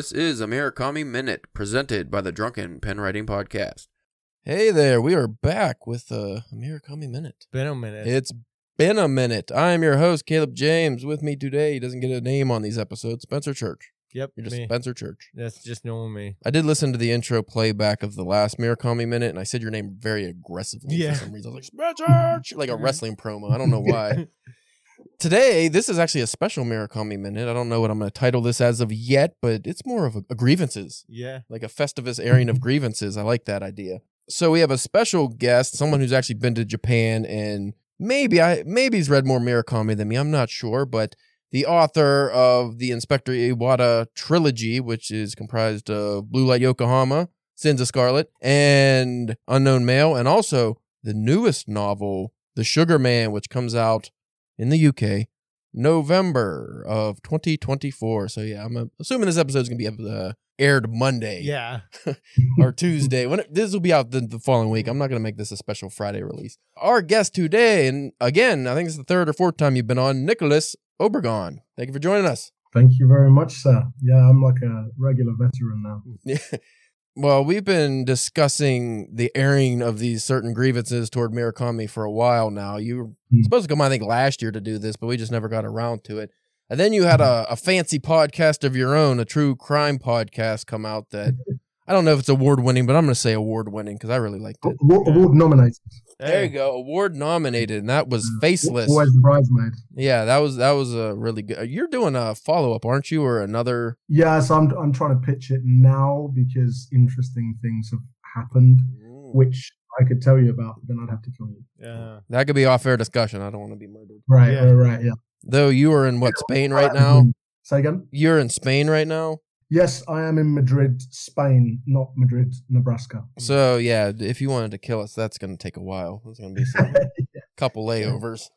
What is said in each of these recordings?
This is a Murakami Minute presented by the Drunken Pen Writing Podcast. Hey there, we are back with uh, a Murakami Minute. Been a minute. It's been a minute. I am your host, Caleb James. With me today, he doesn't get a name on these episodes, Spencer Church. yep, You're just me. Spencer Church. That's just normal me. I did listen to the intro playback of the last Murakami Minute, and I said your name very aggressively Yeah. for some reason. I was like, Spencer! Church! Like a wrestling promo. I don't know why. Today, this is actually a special Murakami Minute. I don't know what I'm going to title this as of yet, but it's more of a, a grievances. yeah. like a Festivus airing of grievances. I like that idea. So we have a special guest, someone who's actually been to Japan and maybe I maybe he's read more Murakami than me. I'm not sure, but the author of the Inspector Iwata trilogy, which is comprised of Blue Light Yokohama, Sins of Scarlet, and Unknown Male, and also the newest novel, The Sugar Man, which comes out in the UK November of 2024. So yeah, I'm uh, assuming this episode is gonna be uh, aired Monday Yeah. or Tuesday. When it- this will be out the, the following week. I'm not gonna make this a special Friday release. Our guest today, and again, I think it's the third or fourth time you've been on, Nicolás Obregón. Thank you for joining us. Thank you very much, sir. Yeah, I'm like a regular veteran now. well, we've been discussing the airing of these certain grievances toward Murakami for a while now. You were Hmm. supposed to come, I think, last year to do this, but we just never got around to it. And then you had a, a fancy podcast of your own, a true crime podcast, come out that I don't know if it's award winning, but I'm going to say award winning because I really liked it. Award, award nominated. There you go, award nominated, and that was mm. Faceless. Always the bridesmaid. Yeah, that was that was a really good. You're doing a follow up, aren't you, or another? Yeah, so I'm I'm trying to pitch it now because interesting things have happened, which I could tell you about, but then I'd have to kill you. Yeah. That could be off air discussion. I don't want to be murdered. Right, Yeah. right, right. Yeah. Though you are in what Spain right now? Say again. You're in Spain right now. Yes, I am in Madrid, Spain, not Madrid, Nebraska. So yeah, if you wanted to kill us, that's going to take a while. It's going to be some couple layovers.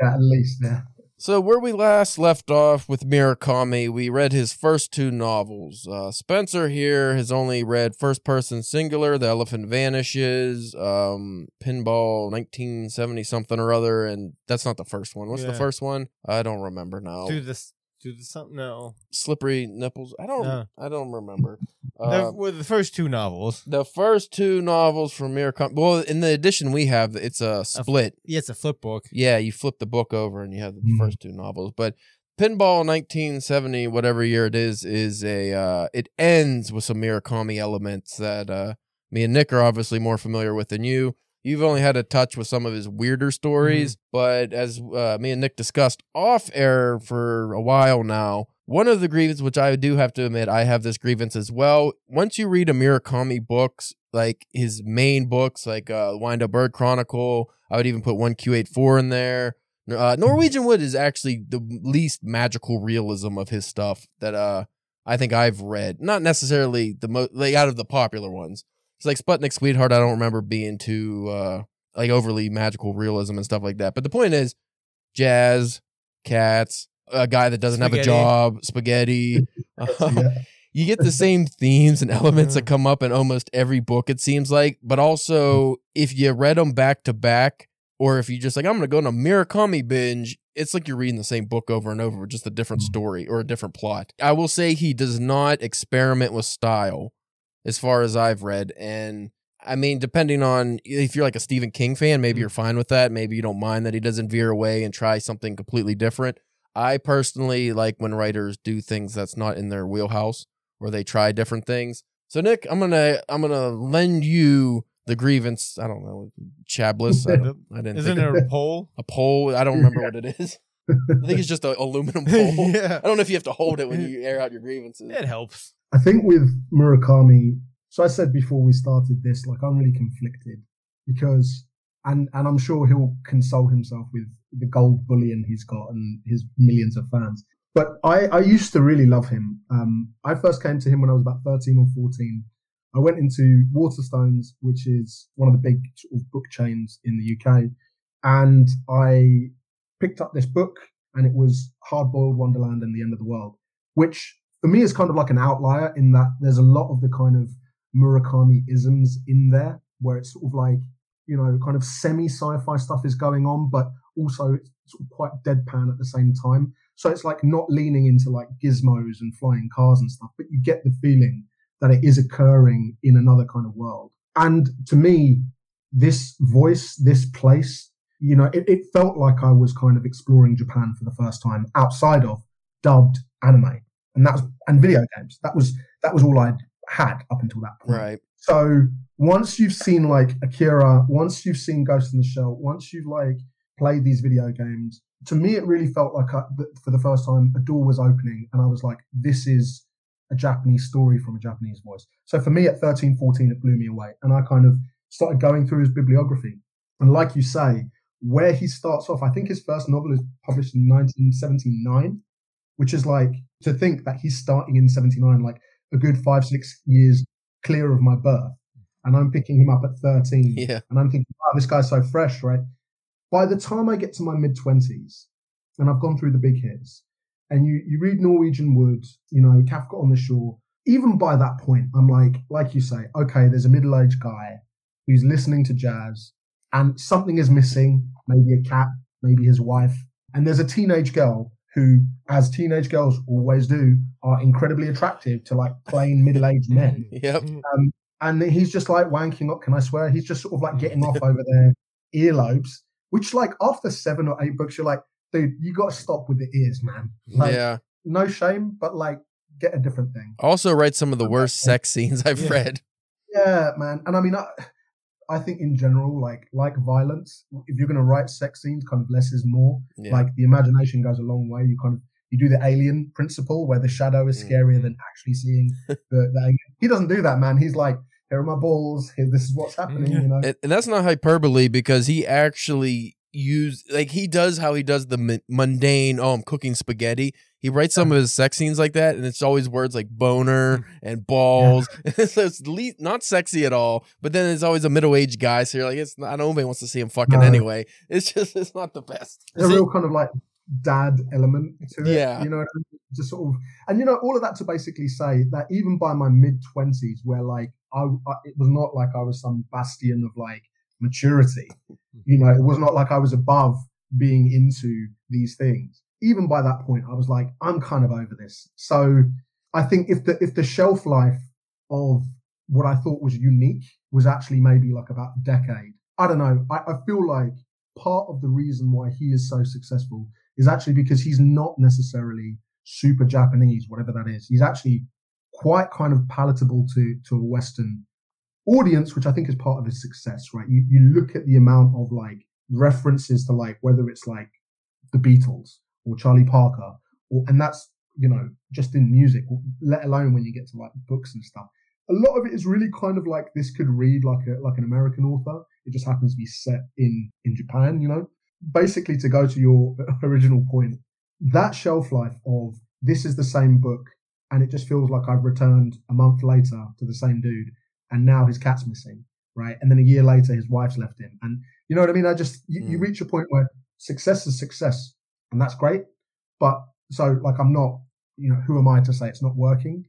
Yeah, at least, yeah. So where we last left off with Murakami, we read his first two novels. Uh, Spencer here has only read First Person Singular, The Elephant Vanishes, um, Pinball 1970 something or other, and that's not the first one. What's the first one? I don't remember now. Do this. Do this something. No. Slippery nipples. I don't. No. I don't remember. the, Uh, well, the first two novels. the first two novels from Murakami. Well, in the edition we have, it's a split. Yeah, it's a flip book. Yeah, you flip the book over and you have the Mhm. first two novels. But Pinball 1970, whatever year it is, is a uh it ends with some Murakami elements that uh me and Nick are obviously more familiar with than you. You've only had a touch with some of his weirder stories, but as uh, me and Nick discussed off air for a while now, one of the grievances, which I do have to admit, I have this grievance as well. Once you read a Murakami books, like his main books, like uh, Wind Up Bird Chronicle, I would even put 1Q84 in there. Uh, Norwegian Wood is actually the least magical realism of his stuff that uh I think I've read. Not necessarily the most like out of the popular ones. It's like Sputnik Sweetheart. I don't remember being too uh like overly magical realism and stuff like that. But the point is, jazz, cats, a guy that doesn't have a job, spaghetti. yeah. you get the same themes and elements that come up in almost every book it seems like but also if you read them back to back or if you just like i'm gonna go on a murakami binge it's like you're reading the same book over and over just a different story or a different plot i will say he does not experiment with style as far as i've read and I mean, depending on if you're like a Stephen King fan, maybe Mm. you're fine with that. Maybe you don't mind that he doesn't veer away and try something completely different. I personally like when writers do things that's not in their wheelhouse where they try different things. So Nick, I'm gonna I'm gonna lend you the grievance. I don't know, Chablis. I, don't, I didn't Isn't there a pole? a pole. I don't remember what it is. I think it's just an aluminum pole. yeah. I don't know if you have to hold it when you air out your grievances. It helps. I think with Murakami, so I said before we started this, like I'm really conflicted because, and and I'm sure he'll console himself with the gold bullion he's got and his millions of fans. But I, I used to really love him. Um, I first came to him when I was about 13 or 14. I went into Waterstones, which is one of the big sort of book chains in the UK, and I picked up this book, and it was Hard Boiled Wonderland and the End of the World, which for me it's kind of like an outlier in that there's a lot of the kind of Murakami isms in there, where it's sort of like you know, kind of semi sci-fi stuff is going on, but also it's sort of quite deadpan at the same time. So it's like not leaning into like gizmos and flying cars and stuff, but you get the feeling that it is occurring in another kind of world. And to me, this voice, this place, you know, it, it felt like I was kind of exploring Japan for the first time outside of dubbed anime. And that was and video mm. games. That was that was all I'd had up until that point. Right. So once you've seen like Akira, once you've seen Ghost in the Shell, once you've like played these video games, to me it really felt like uh, I, for the first time a door was opening, and I was like, this is a Japanese story from a Japanese voice. So for me at 13, 14, it blew me away, and I kind of started going through his bibliography. And like you say, where he starts off, I think his first novel is published in 1979, which is like to think that he's starting in 79, like a good five, six years clear of my birth. And I'm picking him up at 13. Yeah. And I'm thinking, wow, this guy's so fresh, right? By the time I get to my mid 20s, and I've gone through the big hits, and you, you read Norwegian Wood, you know, Kafka on the Shore, even by that point, I'm like, like you say, okay, there's a middle aged guy who's listening to jazz, and something is missing, maybe a cat, maybe his wife. And there's a teenage girl who, as teenage girls always do, are incredibly attractive to like plain middle aged men. Yep. Um, and he's just like wanking up. Can I swear? He's just sort of like getting off over their earlobes, which like after seven or eight books, you're like, dude, you got to stop with the ears, man. Like, yeah. No shame, but like get a different thing. Also, write some of the worst sex scenes I've Yeah. read. Yeah, man. And I mean, I, I think in general, like like violence, if you're gonna write sex scenes, kind of less is more. Yeah. Like the imagination goes a long way. You kind of you do the alien principle where the shadow is Mm. scarier than actually seeing the, the alien. He doesn't do that, man. He's like, here are my balls. Here, this is what's happening. Yeah. You know. and, and that's not hyperbole because he actually used like he does how he does the mu- mundane oh i'm cooking spaghetti he writes some uh-huh. of his sex scenes like that and it's always words like boner mm-hmm. and balls so it's le- not sexy at all but then it's always a middle-aged guy so you're like it's not nobody wants to see him fucking No. anyway it's just it's not the best a real kind of like dad element to it. Yeah. You know, what I mean? just sort of, and you know, all of that to basically say that even by my mid twenties, where like I, I, it was not like I was some bastion of like maturity. Hmm. You know, it was not like I was above being into these things. Even by that point, I was like, I'm kind of over this. So I think if the if the shelf life of what I thought was unique was actually maybe like about a decade. I don't know. I, I feel like part of the reason why he is so successful is actually because he's not necessarily super Japanese, whatever that is. He's actually quite kind of palatable to to a Western audience, which I think is part of his success, right? You you look at the amount of like references to like whether it's like the Beatles or Charlie Parker, or and that's you know just in music, let alone when you get to like books and stuff. A lot of it is really kind of like this could read like a like an American author. It just happens to be set in in Japan, you know. Basically, to go to your original point, that shelf life of this is the same book, and it just feels like I've returned a month later to the same dude, and now his cat's missing, right? And then a year later, his wife's left him, and you know what I mean. I just you, you Mm. reach a point where success is success, and that's great. But so like I'm not, you know, who am I to say it's not working?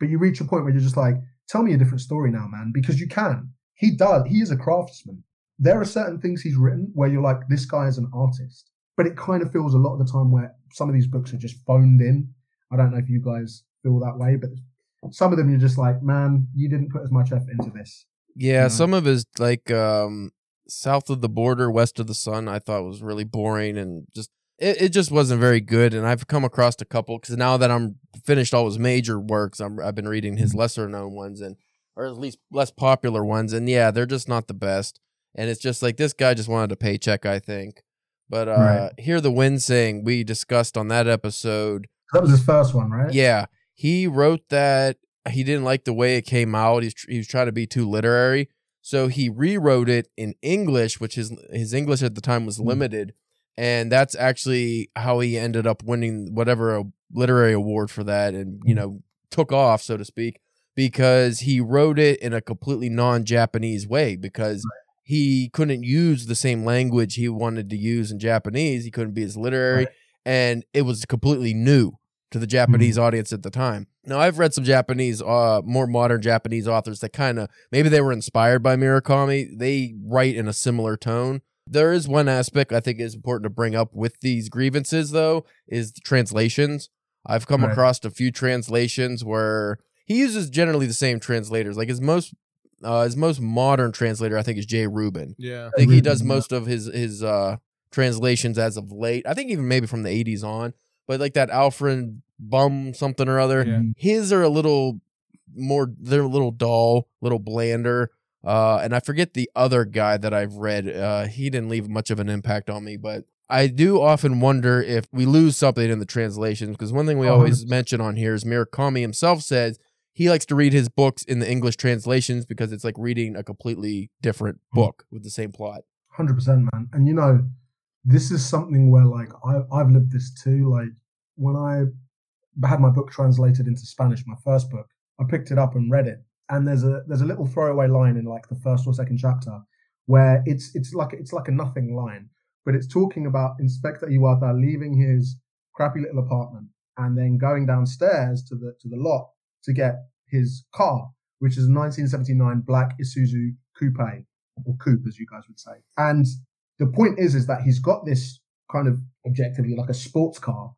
But you reach a point where you're just like, tell me a different story now, man, because you can. He does. He is a craftsman. There are certain things he's written where you're like, this guy is an artist. But it kind of feels a lot of the time where some of these books are just phoned in. I don't know if you guys feel that way, but some of them you're just like, man, you didn't put as much effort into this. Yeah, Yeah. some of his like um south of the border, west of the sun, I thought was really boring and just it, it just wasn't very good. And I've come across a couple because now that I'm finished all his major works, I'm I've been reading his lesser known ones and or at least less popular ones, and yeah, they're just not the best. And it's just like this guy just wanted a paycheck, I think. But uh Right. hear the wind sing we discussed on that episode That was his first one, right? yeah, he wrote that he didn't like the way it came out. He's he was trying to be too literary, so he rewrote it in English, which his his English at the time was Hmm. limited, and that's actually how he ended up winning whatever a literary award for that, and you know took off so to speak because he wrote it in a completely non-Japanese way because. He couldn't use the same language he wanted to use in Japanese. He couldn't be as literary, Right. and it was completely new to the Japanese audience at the time. Now I've read some Japanese, uh, more modern Japanese authors that kind of maybe they were inspired by Murakami. They write in a similar tone, There is one aspect I think is important to bring up with these grievances, though, is the translations. I've come Right. across a few translations where he uses generally the same translators. Like his most, uh, his most modern translator, I think, is Jay Rubin. Yeah. I think he Rubin, does yeah. most of his his uh translations as of late. I think even maybe from the '80s on. But like that Alfred Bum something or other, Yeah. his are a little more. They're a little dull, little blander. Uh, and I forget the other guy that I've read. Uh, he didn't leave much of an impact on me, but I do often wonder if we lose something in the translations. Because one thing we Oh, always 100%. mention on here is Murakami himself says he likes to read his books in the English translations because it's like reading a completely different Hmm. book with the same plot. Hundred percent, man. And you know, this is something where like I, I've lived this too. Like when I had my book translated into Spanish, my first book, I picked it up and read it, and there's a there's a little throwaway line in like the first or second chapter where it's it's like it's like a nothing line, but it's talking about Inspector Iwata leaving his crappy little apartment and then going downstairs to the to the lot to get his car, which is a 1979 black Isuzu coupe or coupe, as you guys would say. And the point is, is that he's got this kind of objectively like a sports car,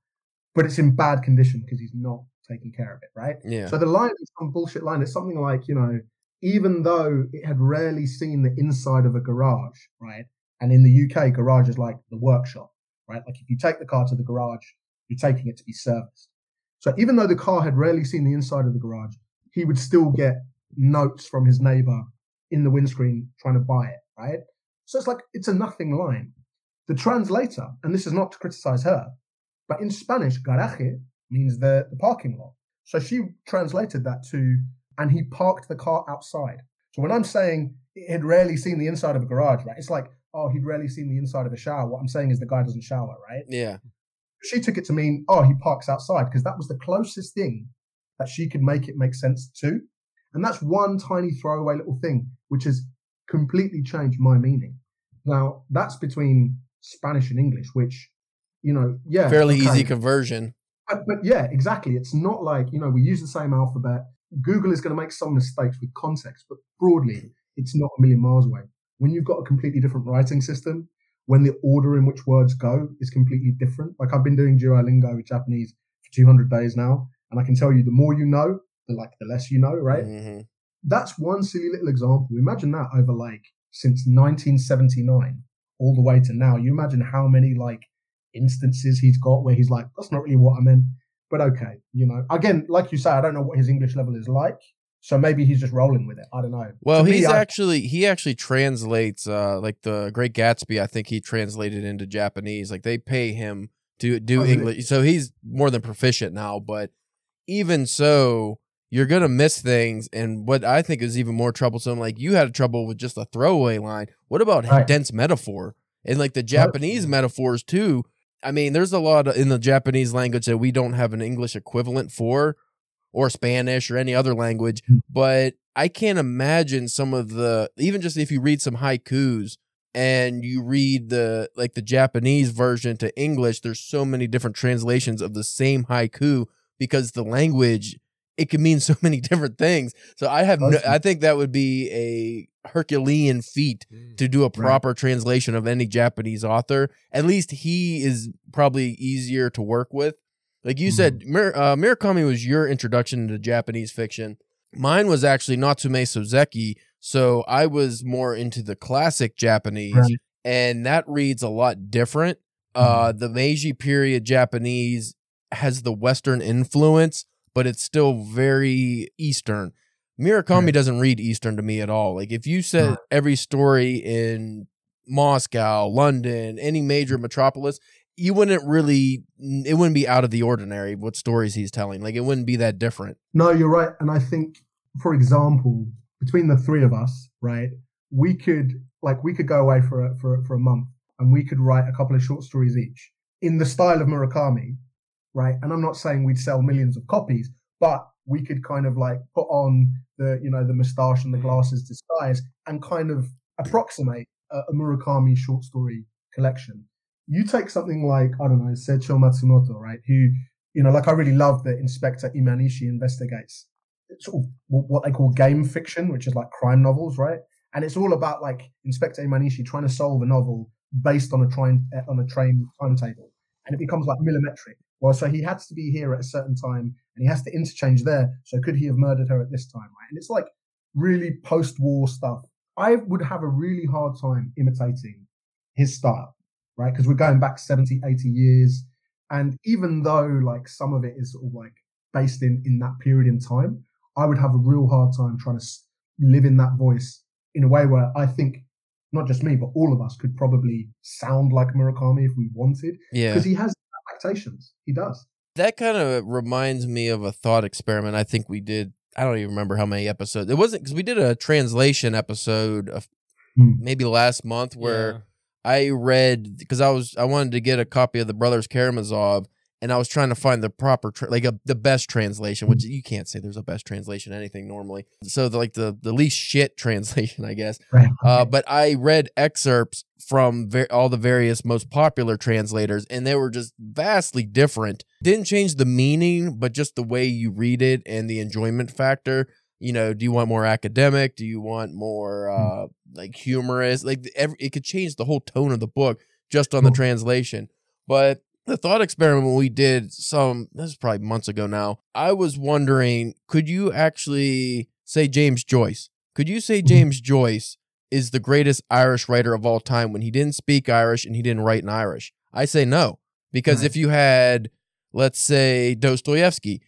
but it's in bad condition because he's not taking care of it, right? Yeah. So the line is some bullshit line. It's something like, you know, even though it had rarely seen the inside of a garage, right? And in the UK, garage is like the workshop, right? Like if you take the car to the garage, you're taking it to be serviced. So even though the car had rarely seen the inside of the garage, he would still get notes from his neighbor in the windscreen trying to buy it, right? So it's like it's a nothing line. The translator, and this is not to criticize her, but in Spanish, garaje means the, the parking lot. So she translated that to, and he parked the car outside. So when I'm saying he'd rarely seen the inside of a garage, right? It's like, oh, he'd rarely seen the inside of a shower. What I'm saying is the guy doesn't shower, right? Yeah. She took it to mean, oh, he parks outside because that was the closest thing that she could make it make sense to. And that's one tiny throwaway little thing, which has completely changed my meaning. Now, that's between Spanish and English, which, you know, yeah. Fairly okay. easy conversion. But, but yeah, exactly. It's not like, you know, we use the same alphabet. Google is going to make some mistakes with context, but broadly, it's not a million miles away. When you've got a completely different writing system, when the order in which words go is completely different. Like I've been doing Duolingo with Japanese for 200 days now, and I can tell you the more you know, the like the less you know, right? Mhm. That's one silly little example. Imagine that over like since 1979 all the way to now. You imagine how many like instances he's got where he's like, that's not really what I meant. But okay, you know, again, like you say, I don't know what his English level is like. So maybe he's just rolling with it. I don't know. Well, To me, he's I- actually he actually translates uh like the Great Gatsby. I think he translated into Japanese. Like they pay him to do Oh, really? English, so he's more than proficient now. But even so, you're gonna miss things. And what I think is even more troublesome, like you had trouble with just a throwaway line. What about Right. dense metaphor and like the Japanese metaphors too? I mean, there's a lot in the Japanese language that we don't have an English equivalent for, or Spanish or any other language. Mm. But I can't imagine some of the even just if you read some haikus and you read the like the Japanese version to English, there's so many different translations of the same haiku because the language it can mean so many different things. So I have no, I think that would be a Herculean feat to do a proper translation of any Japanese author. At least he is probably easier to work with. Like you said, Mir- uh, Murakami was your introduction to Japanese fiction. Mine was actually Natsume Soseki, so I was more into the classic Japanese, Right. and that reads a lot different. Uh, the Meiji period Japanese has the Western influence, but it's still very Eastern. Murakami Right. doesn't read Eastern to me at all. Like if you said No. every story in Moscow, London, any major mm-hmm. metropolis, you wouldn't really it wouldn't be out of the ordinary what stories he's telling. Like it wouldn't be that different. No, you're right. And I think, for example, between the three of us, right, we could like we could go away for a, for a- for a month and we could write a couple of short stories each in the style of Murakami, right? And I'm not saying we'd sell millions of copies, but we could kind of like put on the you know the moustache and the mm. glasses disguise and kind of approximate a, a Murakami short story collection. You take something like I don't know Seicho Matsumoto, right? Who you know, like I really love that Inspector Imanishi investigates sort of what they call game fiction, which is like crime novels, right? And it's all about like Inspector Imanishi trying to solve a novel based on a train eh, on a train timetable, and it becomes like millimetric. Well, so he has to be here at a certain time, and he has to interchange there. So could he have murdered her at this time? Right, and it's like really post-war stuff. I would have a really hard time imitating his style, right? Because we're going back 70, 80 years. And even though like some of it is sort of like based in in that period in time, I would have a real hard time trying to live in that voice in a way where I think not just me, but all of us could probably sound like Murakami if we wanted. Yeah. Because he has adaptations. He does. That kind of reminds me of a thought experiment I think we did. I don't even remember how many episodes. It wasn't because we did a translation episode of Hmm. maybe last month where Yeah. I read because I was I wanted to get a copy of the Brothers Karamazov and I was trying to find the proper tra- like a, the best translation, which you can't say there's a best translation anything normally. So the, like the the least shit translation, I guess. Right. Uh, but I read excerpts from ver- all the various most popular translators, and they were just vastly different. Didn't change the meaning, but just the way you read it and the enjoyment factor. You know, do you want more academic? Do you want more uh, like humorous? Like every, it could change the whole tone of the book just on the translation. But the thought experiment we did some this is probably months ago now. I was wondering, could you actually say James Joyce? Could you say Mhm. James Joyce is the greatest Irish writer of all time when he didn't speak Irish and he didn't write in Irish? I say no. Because Right. if you had, let's say, Dostoevsky,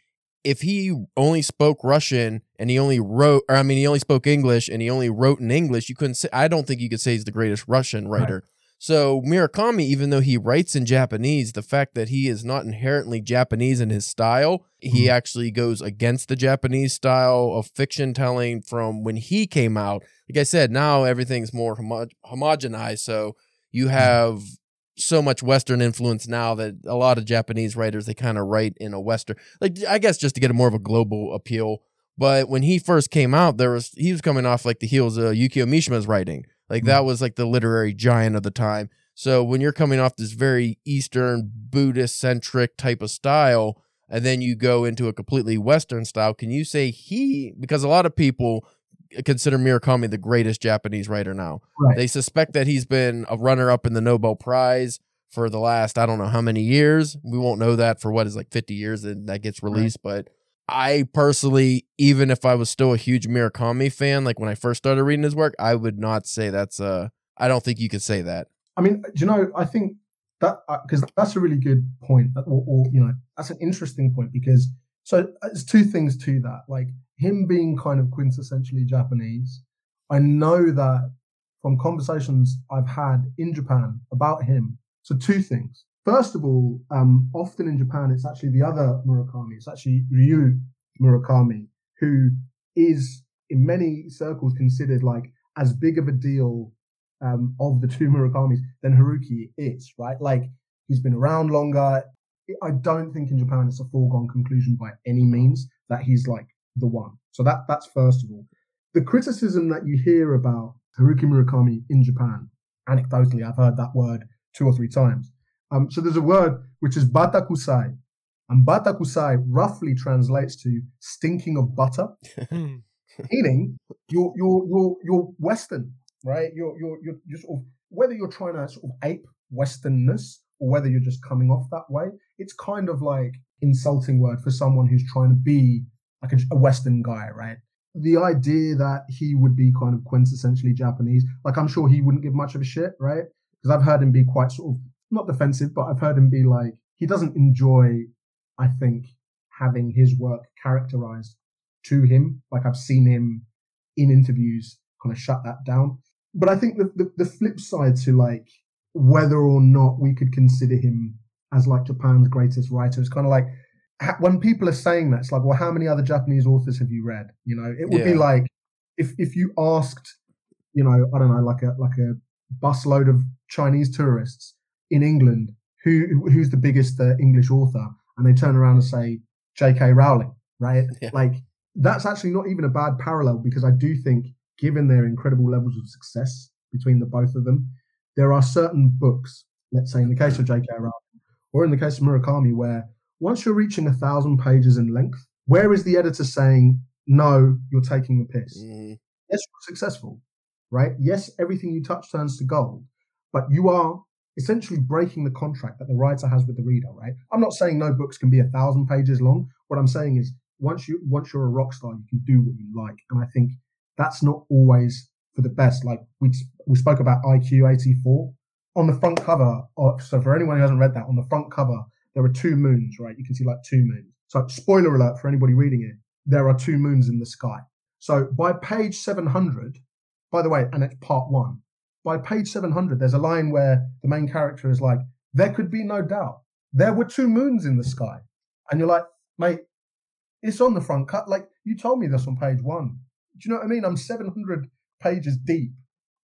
if he only spoke Russian and he only wrote, or I mean, he only spoke English and he only wrote in English, you couldn't say, I don't think you could say he's the greatest Russian writer. So Murakami, even though he writes in Japanese, the fact that he is not inherently Japanese in his style, he Mhm. actually goes against the Japanese style of fiction telling from when he came out. Like I said, now everything's more homo- homogenized. So you have so much Western influence now that a lot of Japanese writers they kind of write in a Western, like I guess just to get a more of a global appeal. But when he first came out, there was he was coming off like the heels of Yukio Mishima's writing. Like hmm. that was like the literary giant of the time. So when you're coming off this very Eastern Buddhist centric type of style, and then you go into a completely Western style, can you say he? Because a lot of people consider Murakami the greatest Japanese writer now. Right. They suspect that he's been a runner up in the Nobel Prize for the last I don't know how many years. We won't know that for what is like 50 years that that gets released, but I personally, even if I was still a huge Murakami fan, like when I first started reading his work, I would not say that's a. I don't think you could say that. I mean, you know? I think that uh, because that's a really good point, or, or you know, that's an interesting point because so uh, there's two things to that. Like him being kind of quintessentially Japanese. I know that from conversations I've had in Japan about him. So two things. First of all, um, often in Japan, it's actually the other Murakami. It's actually Ryu Murakami, who is in many circles considered like as big of a deal um, of the two Murakamis than Haruki is, right? Like he's been around longer. I don't think in Japan it's a foregone conclusion by any means that he's like the one. So that that's first of all. The criticism that you hear about Haruki Murakami in Japan, anecdotally, I've heard that word two or three times. Um, so there's a word which is batakusai, and batakusai roughly translates to stinking of butter meaning you're you're you're you're Western, right? You're you're you're just sort of whether you're trying to sort of ape Westernness or whether you're just coming off that way. It's kind of like insulting word for someone who's trying to be like a, a Western guy, right? The idea that he would be kind of quintessentially Japanese, like I'm sure he wouldn't give much of a shit, right? Because I've heard him be quite sort of not defensive, but I've heard him be like he doesn't enjoy, I think, having his work characterized to him. Like I've seen him in interviews kind of shut that down. But I think the, the, the flip side to like whether or not we could consider him as like Japan's greatest writer is kind of like when people are saying that, it's like, well, how many other Japanese authors have you read? You know, it would be like if if you asked, you know, I don't know, like a like a busload of Chinese tourists in England, who who's the biggest uh, English author, and they turn around and say J.K. Rowling, right? Yeah. Like that's actually not even a bad parallel because I do think, given their incredible levels of success between the both of them, there are certain books, let's say in the case of J.K. Rowling, or in the case of Murakami, where once you're reaching a thousand pages in length, where is the editor saying, no, you're taking the piss? Mhm. Yes, you're successful, right? Yes, everything you touch turns to gold. but you are essentially breaking the contract that the writer has with the reader, right? I'm not saying no books can be a thousand pages long. What I'm saying is once you once you're a rock star, you can do what you like, and I think that's not always for the best. Like we we spoke about 1Q84 on the front cover. Of, so for anyone who hasn't read that, on the front cover there are two moons, right? You can see like two moons. So spoiler alert for anybody reading it, there are two moons in the sky. So by page 700, by the way, and it's part one. By page 700, there's a line where the main character is like, "There could be no doubt there were two moons in the sky," and you're like, "Mate, it's on the front cut. Like you told me this on page one. Do you know what I mean? I'm 700 pages deep.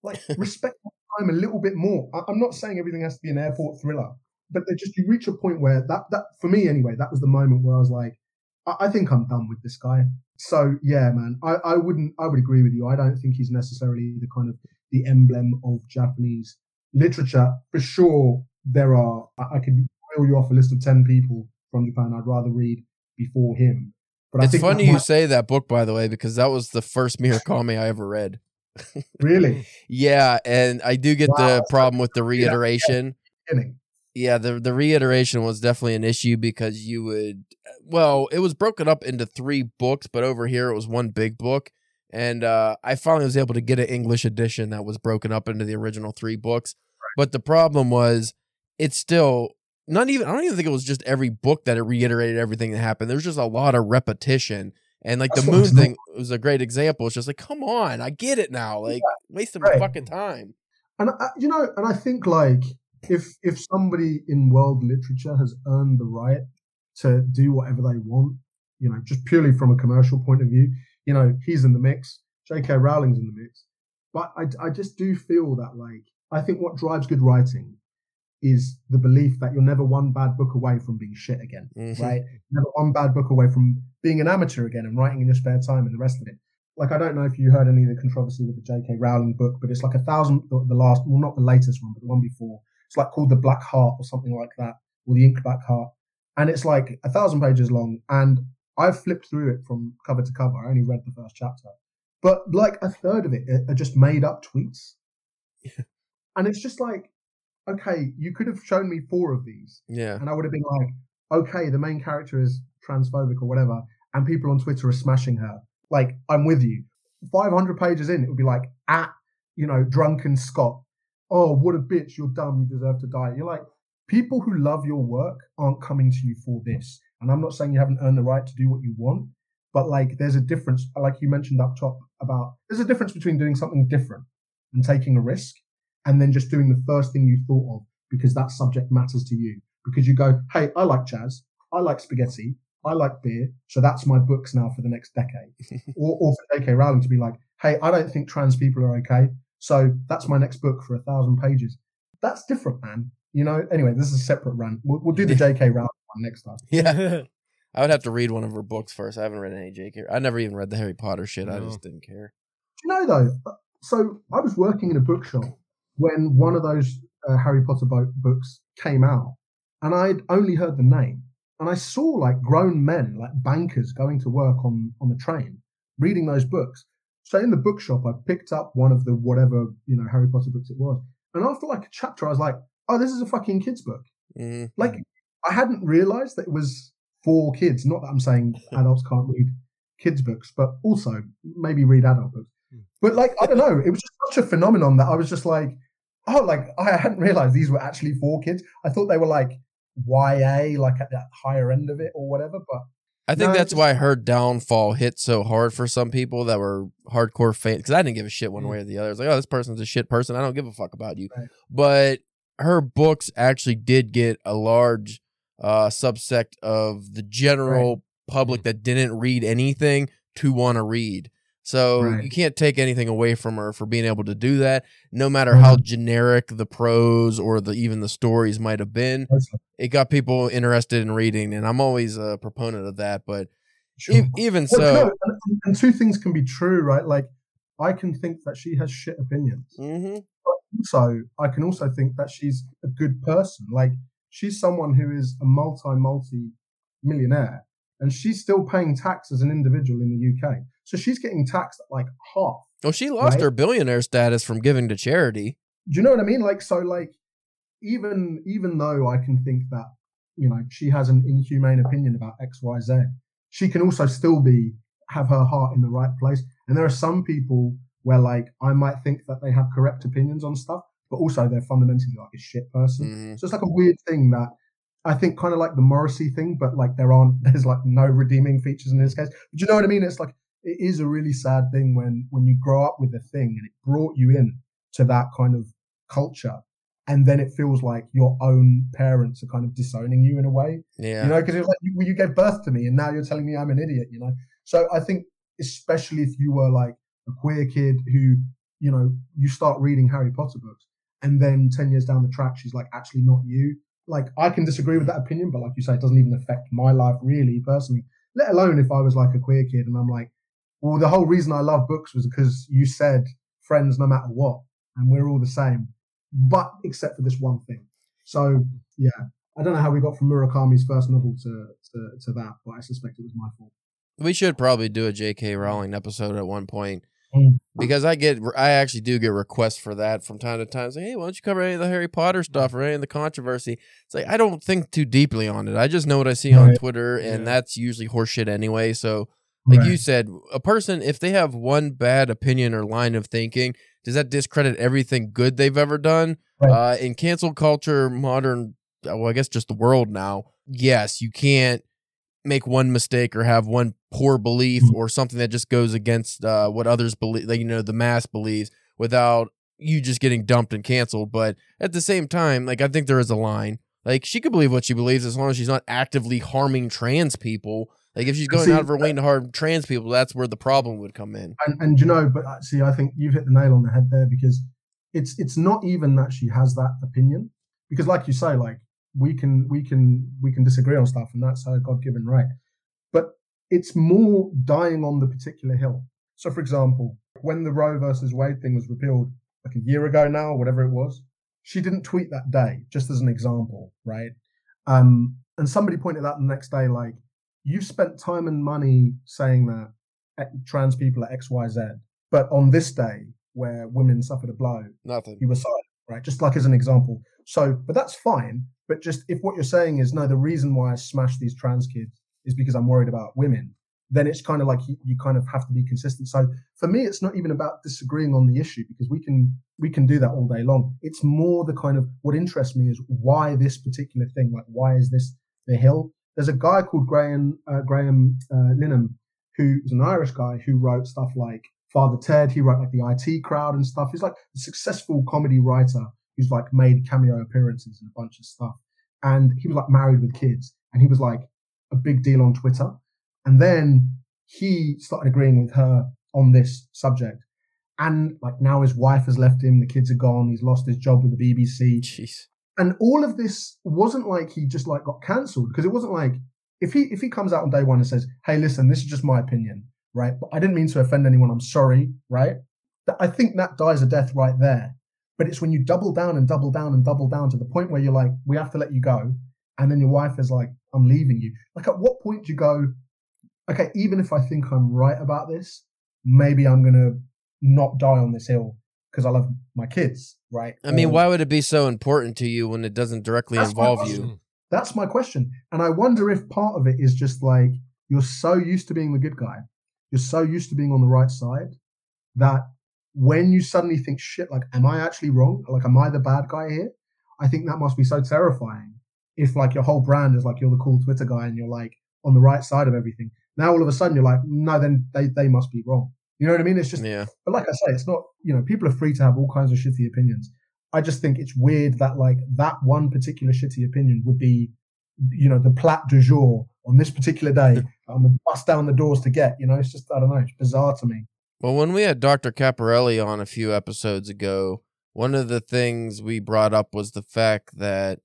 Like respect my time a little bit more. I, I'm not saying everything has to be an airport thriller, but they just you reach a point where that that for me anyway, that was the moment where I was like, I, I think I'm done with this guy. So yeah, man, I, I wouldn't I would agree with you. I don't think he's necessarily the kind of the emblem of Japanese literature. For sure, there are I, I could reel you off a list of ten people from Japan I'd rather read before him. But I it's funny that you say that book, by the way, because that was the first Murakami I ever read. really Yeah, and I do get Wow, the problem with the reiteration. beginning. Yeah, the the reiteration was definitely an issue because you would well, it was broken up into three books, but over here it was one big book. And uh, I finally was able to get an English edition that was broken up into the original three books. But the problem was it's still not even I don't even think it was just every book that it reiterated everything that happened. There's just a lot of repetition. And like That's the moon thing was a great example. It's just like, come on, I get it now. Like wasting my fucking time. And I, you know, and I think like if if somebody in world literature has earned the right to do whatever they want, you know, just purely from a commercial point of view, you know, he's in the mix. J.K. Rowling's in the mix. But I, I just do feel that like I think what drives good writing is the belief that you're never one bad book away from being shit again, Mhm. right? Never one bad book away from being an amateur again and writing in your spare time and the rest of it. Like I don't know if you heard any of the controversy with the J.K. Rowling book, but it's like a thousand. The the last, well, not the latest one, but the one before. It's like called the Black Heart or something like that, or the Ink Black Heart, and it's like a thousand pages long. And I've flipped through it from cover to cover. I only read the first chapter, but like a third of it are just made up tweets, and it's just like, okay, you could have shown me four of these, Yeah. and I would have been like, okay, the main character is transphobic or whatever, and people on Twitter are smashing her. Like, I'm with you. 500 pages in, it would be like, at, you know, drunken Scott. Oh, what a bitch. You're dumb. You deserve to die. You're like, people who love your work aren't coming to you for this. And I'm not saying you haven't earned the right to do what you want, but like, there's a difference, like you mentioned up top about, there's a difference between doing something different and taking a risk and then just doing the first thing you thought of because that subject matters to you. Because you go, hey, I like jazz, I like spaghetti, I like beer, so that's my books now for the next decade. or, or for J.K. Rowling to be like, hey, I don't think trans people are okay, so that's my next book for a thousand pages. That's different, man. You know. Anyway, this is a separate rant. We'll, we'll do the J.K. Rowling next time. Yeah. I would have to read one of her books first. I haven't read any J.K. I never even read the Harry Potter shit. I just didn't care. Do you know though? So I was working in a bookshop when one of those uh, Harry Potter bo- books came out, and I'd only heard the name, and I saw like grown men, like bankers, going to work on on the train, reading those books. So in the bookshop, I picked up one of the whatever you know Harry Potter books it was, and after like a chapter, I was like, "Oh, this is a fucking kids book." Mm-hmm. Like I hadn't realized that it was for kids. Not that I'm saying adults can't read kids books, but also maybe read adult books. But like I don't know, it was just such a phenomenon that I was just like, oh, like I hadn't realized these were actually for kids. I thought they were like YA, like at that higher end of it or whatever. But I think No, that's just- why her downfall hit so hard for some people that were hardcore fans. Because I didn't give a shit one Mm. way or the other. It's like, oh, this person's a shit person. I don't give a fuck about you. Right. But her books actually did get a large uh, subsect of the general public that didn't read anything to want to read. So Right. you can't take anything away from her for being able to do that, no matter how generic the prose or the even the stories might have been. It got people interested in reading, and I'm always a proponent of that. But sure. e- even Well, so, no, and, two things can be true, right? Like I can think that she has shit opinions. Mhm. also I can also think that she's a good person. Like she's someone who is a multi multi millionaire and she's still paying tax as an individual in the UK. So she's getting taxed at like half. well, she lost Right. her billionaire status from giving to charity. Do you know what I mean? Like, so, like, even even though I can think that you know she has an inhumane opinion about X, Y, Z, she can also still be have her heart in the right place. And there are some people where, like, I might think that they have correct opinions on stuff, but also they're fundamentally like a shit person. Mhm. So it's like a weird thing that I think kind of like the Morrissey thing, but like there aren't there's like no redeeming features in this case. But you know what I mean? It's like it is a really sad thing when when you grow up with a thing and it brought you in to that kind of culture, and then it feels like your own parents are kind of disowning you in a way. Yeah. You know, because it's like you, you gave birth to me and now you're telling me I'm an idiot. You know, so I think especially if you were like a queer kid who you know you start reading Harry Potter books and then 10 years down the track she's like actually not you like i can disagree with that opinion but like you say it doesn't even affect my life really personally let alone if i was like a queer kid and i'm like well the whole reason i love books was because you said friends no matter what and we're all the same but except for this one thing so yeah i don't know how we got from murakami's first novel to to, to that but i suspect it was my fault We should probably do a J.K. Rowling episode at one point. Because I get, I actually do get requests for that from time to time. Say, hey, why don't you cover any of the Harry Potter stuff or any of the controversy? It's like I don't think too deeply on it. I just know what I see on Twitter, and Yeah. that's usually horseshit anyway. So, like Right. you said, a person if they have one bad opinion or line of thinking, does that discredit everything good they've ever done? Right. Uh, in cancel culture, modern, uh, well, I guess just the world now. Yes, you can't make one mistake or have one poor belief Mhm. or something that just goes against uh, what others believe, like, you know, the mass believes without you just getting dumped and canceled. But at the same time, like, I think there is a line. Like, she could believe what she believes as long as she's not actively harming trans people. Like, if she's going See, out of her way to harm trans people, that's where the problem would come in. and and you know, but uh, see, I think you've hit the nail on the head there because it's it's not even that she has that opinion because, like you say, like we can we can we can disagree on stuff, and that's our God given right. But it's more dying on the particular hill. So, for example, when the Roe versus Wade thing was repealed, like a year ago now, or whatever it was, she didn't tweet that day, just as an example, right? Um, and somebody pointed out the next day, like, you've spent time and money saying that trans people are X, Y, Z, but on this day where women suffered a blow, Nothing. you were silent, right? Just like as an example. So, but that's fine. But just if what you're saying is no, the reason why I smash these trans kids is because I'm worried about women, then it's kind of like you, you kind of have to be consistent. So for me, it's not even about disagreeing on the issue because we can we can do that all day long. It's more the kind of what interests me is why this particular thing, like why is this the hill? There's a guy called Graham uh, Graham uh, Linehan who is an Irish guy who wrote stuff like Father Ted. He wrote like the IT Crowd and stuff. He's like a successful comedy writer who's like made cameo appearances and a bunch of stuff. And he was like married with kids, and he was like a big deal on Twitter. And then he started agreeing with her on this subject. And like now his wife has left him, the kids are gone, he's lost his job with the BBC Jeez. and all of this wasn't like he just like got cancelled because it wasn't like if he if he comes out on day one and says hey listen this is just my opinion right but i didn't mean to offend anyone i'm sorry right i think that dies a death right there but it's when you double down and double down and double down to the point where you're like we have to let you go and then your wife is like i'm leaving you like at what point do you go okay even if i think i'm right about this maybe i'm gonna not die on this hill because i love my kids right I mean, Or- why would it be so important to you when it doesn't directly involve you? That's my question. And I wonder if part of it is just like you're so used to being the good guy, you're so used to being on the right side that when you suddenly think, shit, like, am I actually wrong? Like, am I the bad guy here? I think that must be so terrifying. If like your whole brand is like you're the cool Twitter guy and you're like on the right side of everything. Now all of a sudden you're like, no, then they, they must be wrong. You know what I mean? It's just Yeah. but like I say, it's not, you know, people are free to have all kinds of shitty opinions. I just think it's weird that like that one particular shitty opinion would be, you know, the plat du jour on this particular day. I'm gonna bust down the doors to get, you know, it's just, I don't know, it's bizarre to me. Well, when we had Dr. Caparelli on a few episodes ago, one of the things we brought up was the fact that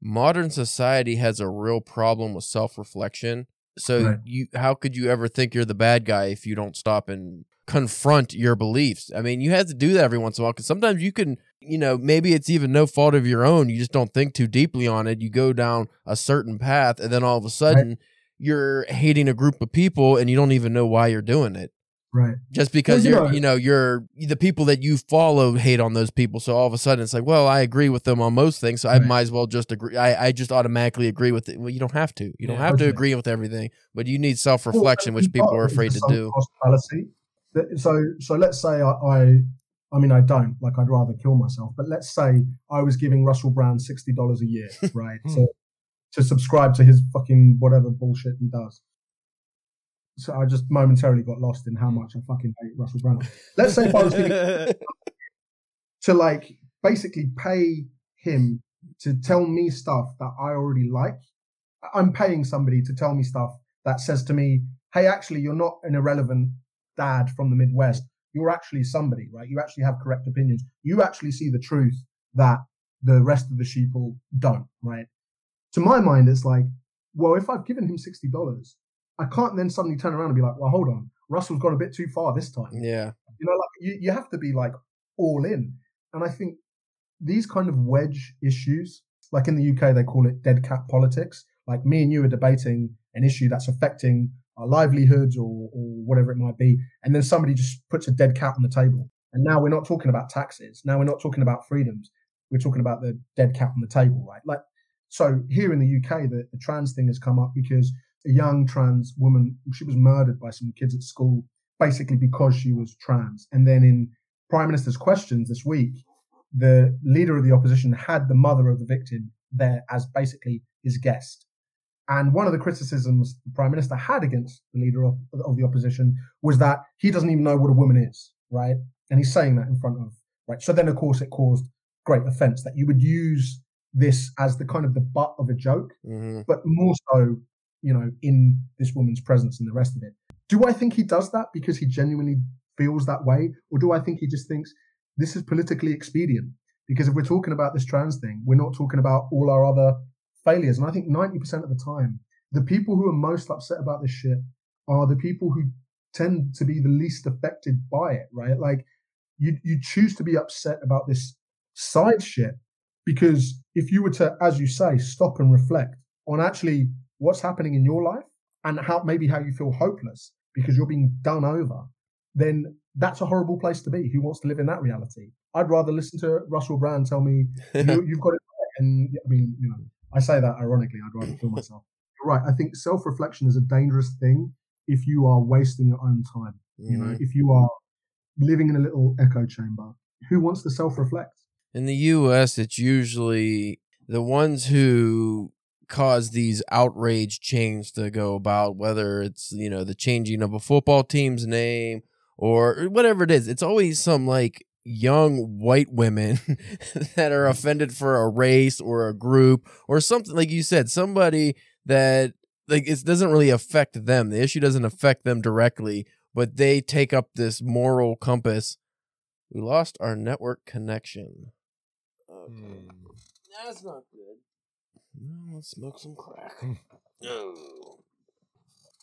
modern society has a real problem with self-reflection. So Right. you how could you ever think you're the bad guy if you don't stop and confront your beliefs? I mean, you have to do that every once in a while cuz sometimes you can, you know, maybe it's even no fault of your own. You just don't think too deeply on it. You go down a certain path and then all of a sudden you're hating a group of people and you don't even know why you're doing it. Right. just because Well, you you're you know you're the people that you follow hate on those people so all of a sudden it's like well i agree with them on most things so i Right. might as well just agree i, I just automatically agree with it well you don't have to you don't have to agree with everything but you need self-reflection Well, which people are part of it afraid to do. So, so let's say I, I, I mean, I don't like. I'd rather kill myself. But let's say I was giving Russell Brand sixty dollars a year, right, hmm. to to subscribe to his fucking whatever bullshit he does. So I just momentarily got lost in how much I fucking hate Russell Brand. Let's say if I was giving to like basically pay him to tell me stuff that I already like. I'm paying somebody to tell me stuff that says to me, hey, actually, you're not an irrelevant dad from the Midwest. You're actually somebody, right? You actually have correct opinions. You actually see the truth that the rest of the sheeple don't, right? To my mind, it's like, well, if I've given him $60, I can't then suddenly turn around and be like, well, hold on, Russell's gone a bit too far this time. yeah You know, like you, you have to be like all in. And I think these kind of wedge issues, like in the UK, they call it dead cat politics. Like me and you are debating an issue that's affecting our livelihoods or, or whatever it might be. And then somebody just puts a dead cat on the table. And now we're not talking about taxes. Now we're not talking about freedoms. We're talking about the dead cat on the table, right? Like, so here in the UK, the, the trans thing has come up because a young trans woman, she was murdered by some kids at school basically because she was trans. And then in Prime Minister's questions this week, the leader of the opposition had the mother of the victim there as basically his guest. And one of the criticisms the Prime Minister had against the leader of, of the opposition was that he doesn't even know what a woman is, right? And he's saying that in front of, right? So then, of course, it caused great offense that you would use this as the kind of the butt of a joke mm-hmm. but more so, you know, in this woman's presence and the rest of it. Do I think he does that because he genuinely feels that way? Or do I think he just thinks this is politically expedient? Because if we're talking about this trans thing, we're not talking about all our other failures. And I think 90% of the time, the people who are most upset about this shit are the people who tend to be the least affected by it, right? Like you, you choose to be upset about this side shit because if you were to, as you say, stop and reflect on actually what's happening in your life and how maybe how you feel hopeless because you're being done over, then that's a horrible place to be. Who wants to live in that reality? I'd rather listen to Russell Brand tell me you, you've got it. right. And I mean, you know, I say that ironically. I'd rather kill myself. You're right. I think self-reflection is a dangerous thing if you are wasting your own time. You know, mm. if you are living in a little echo chamber, who wants to self-reflect? in the us it's usually the ones who cause these outrage chains to go about whether it's you know the changing of a football team's name or whatever it is it's always some like young white women that are offended for a race or a group or something like you said somebody that like it doesn't really affect them the issue doesn't affect them directly but they take up this moral compass we lost our network connection Okay. Hmm. That's not good. No, let's smoke some crack. No.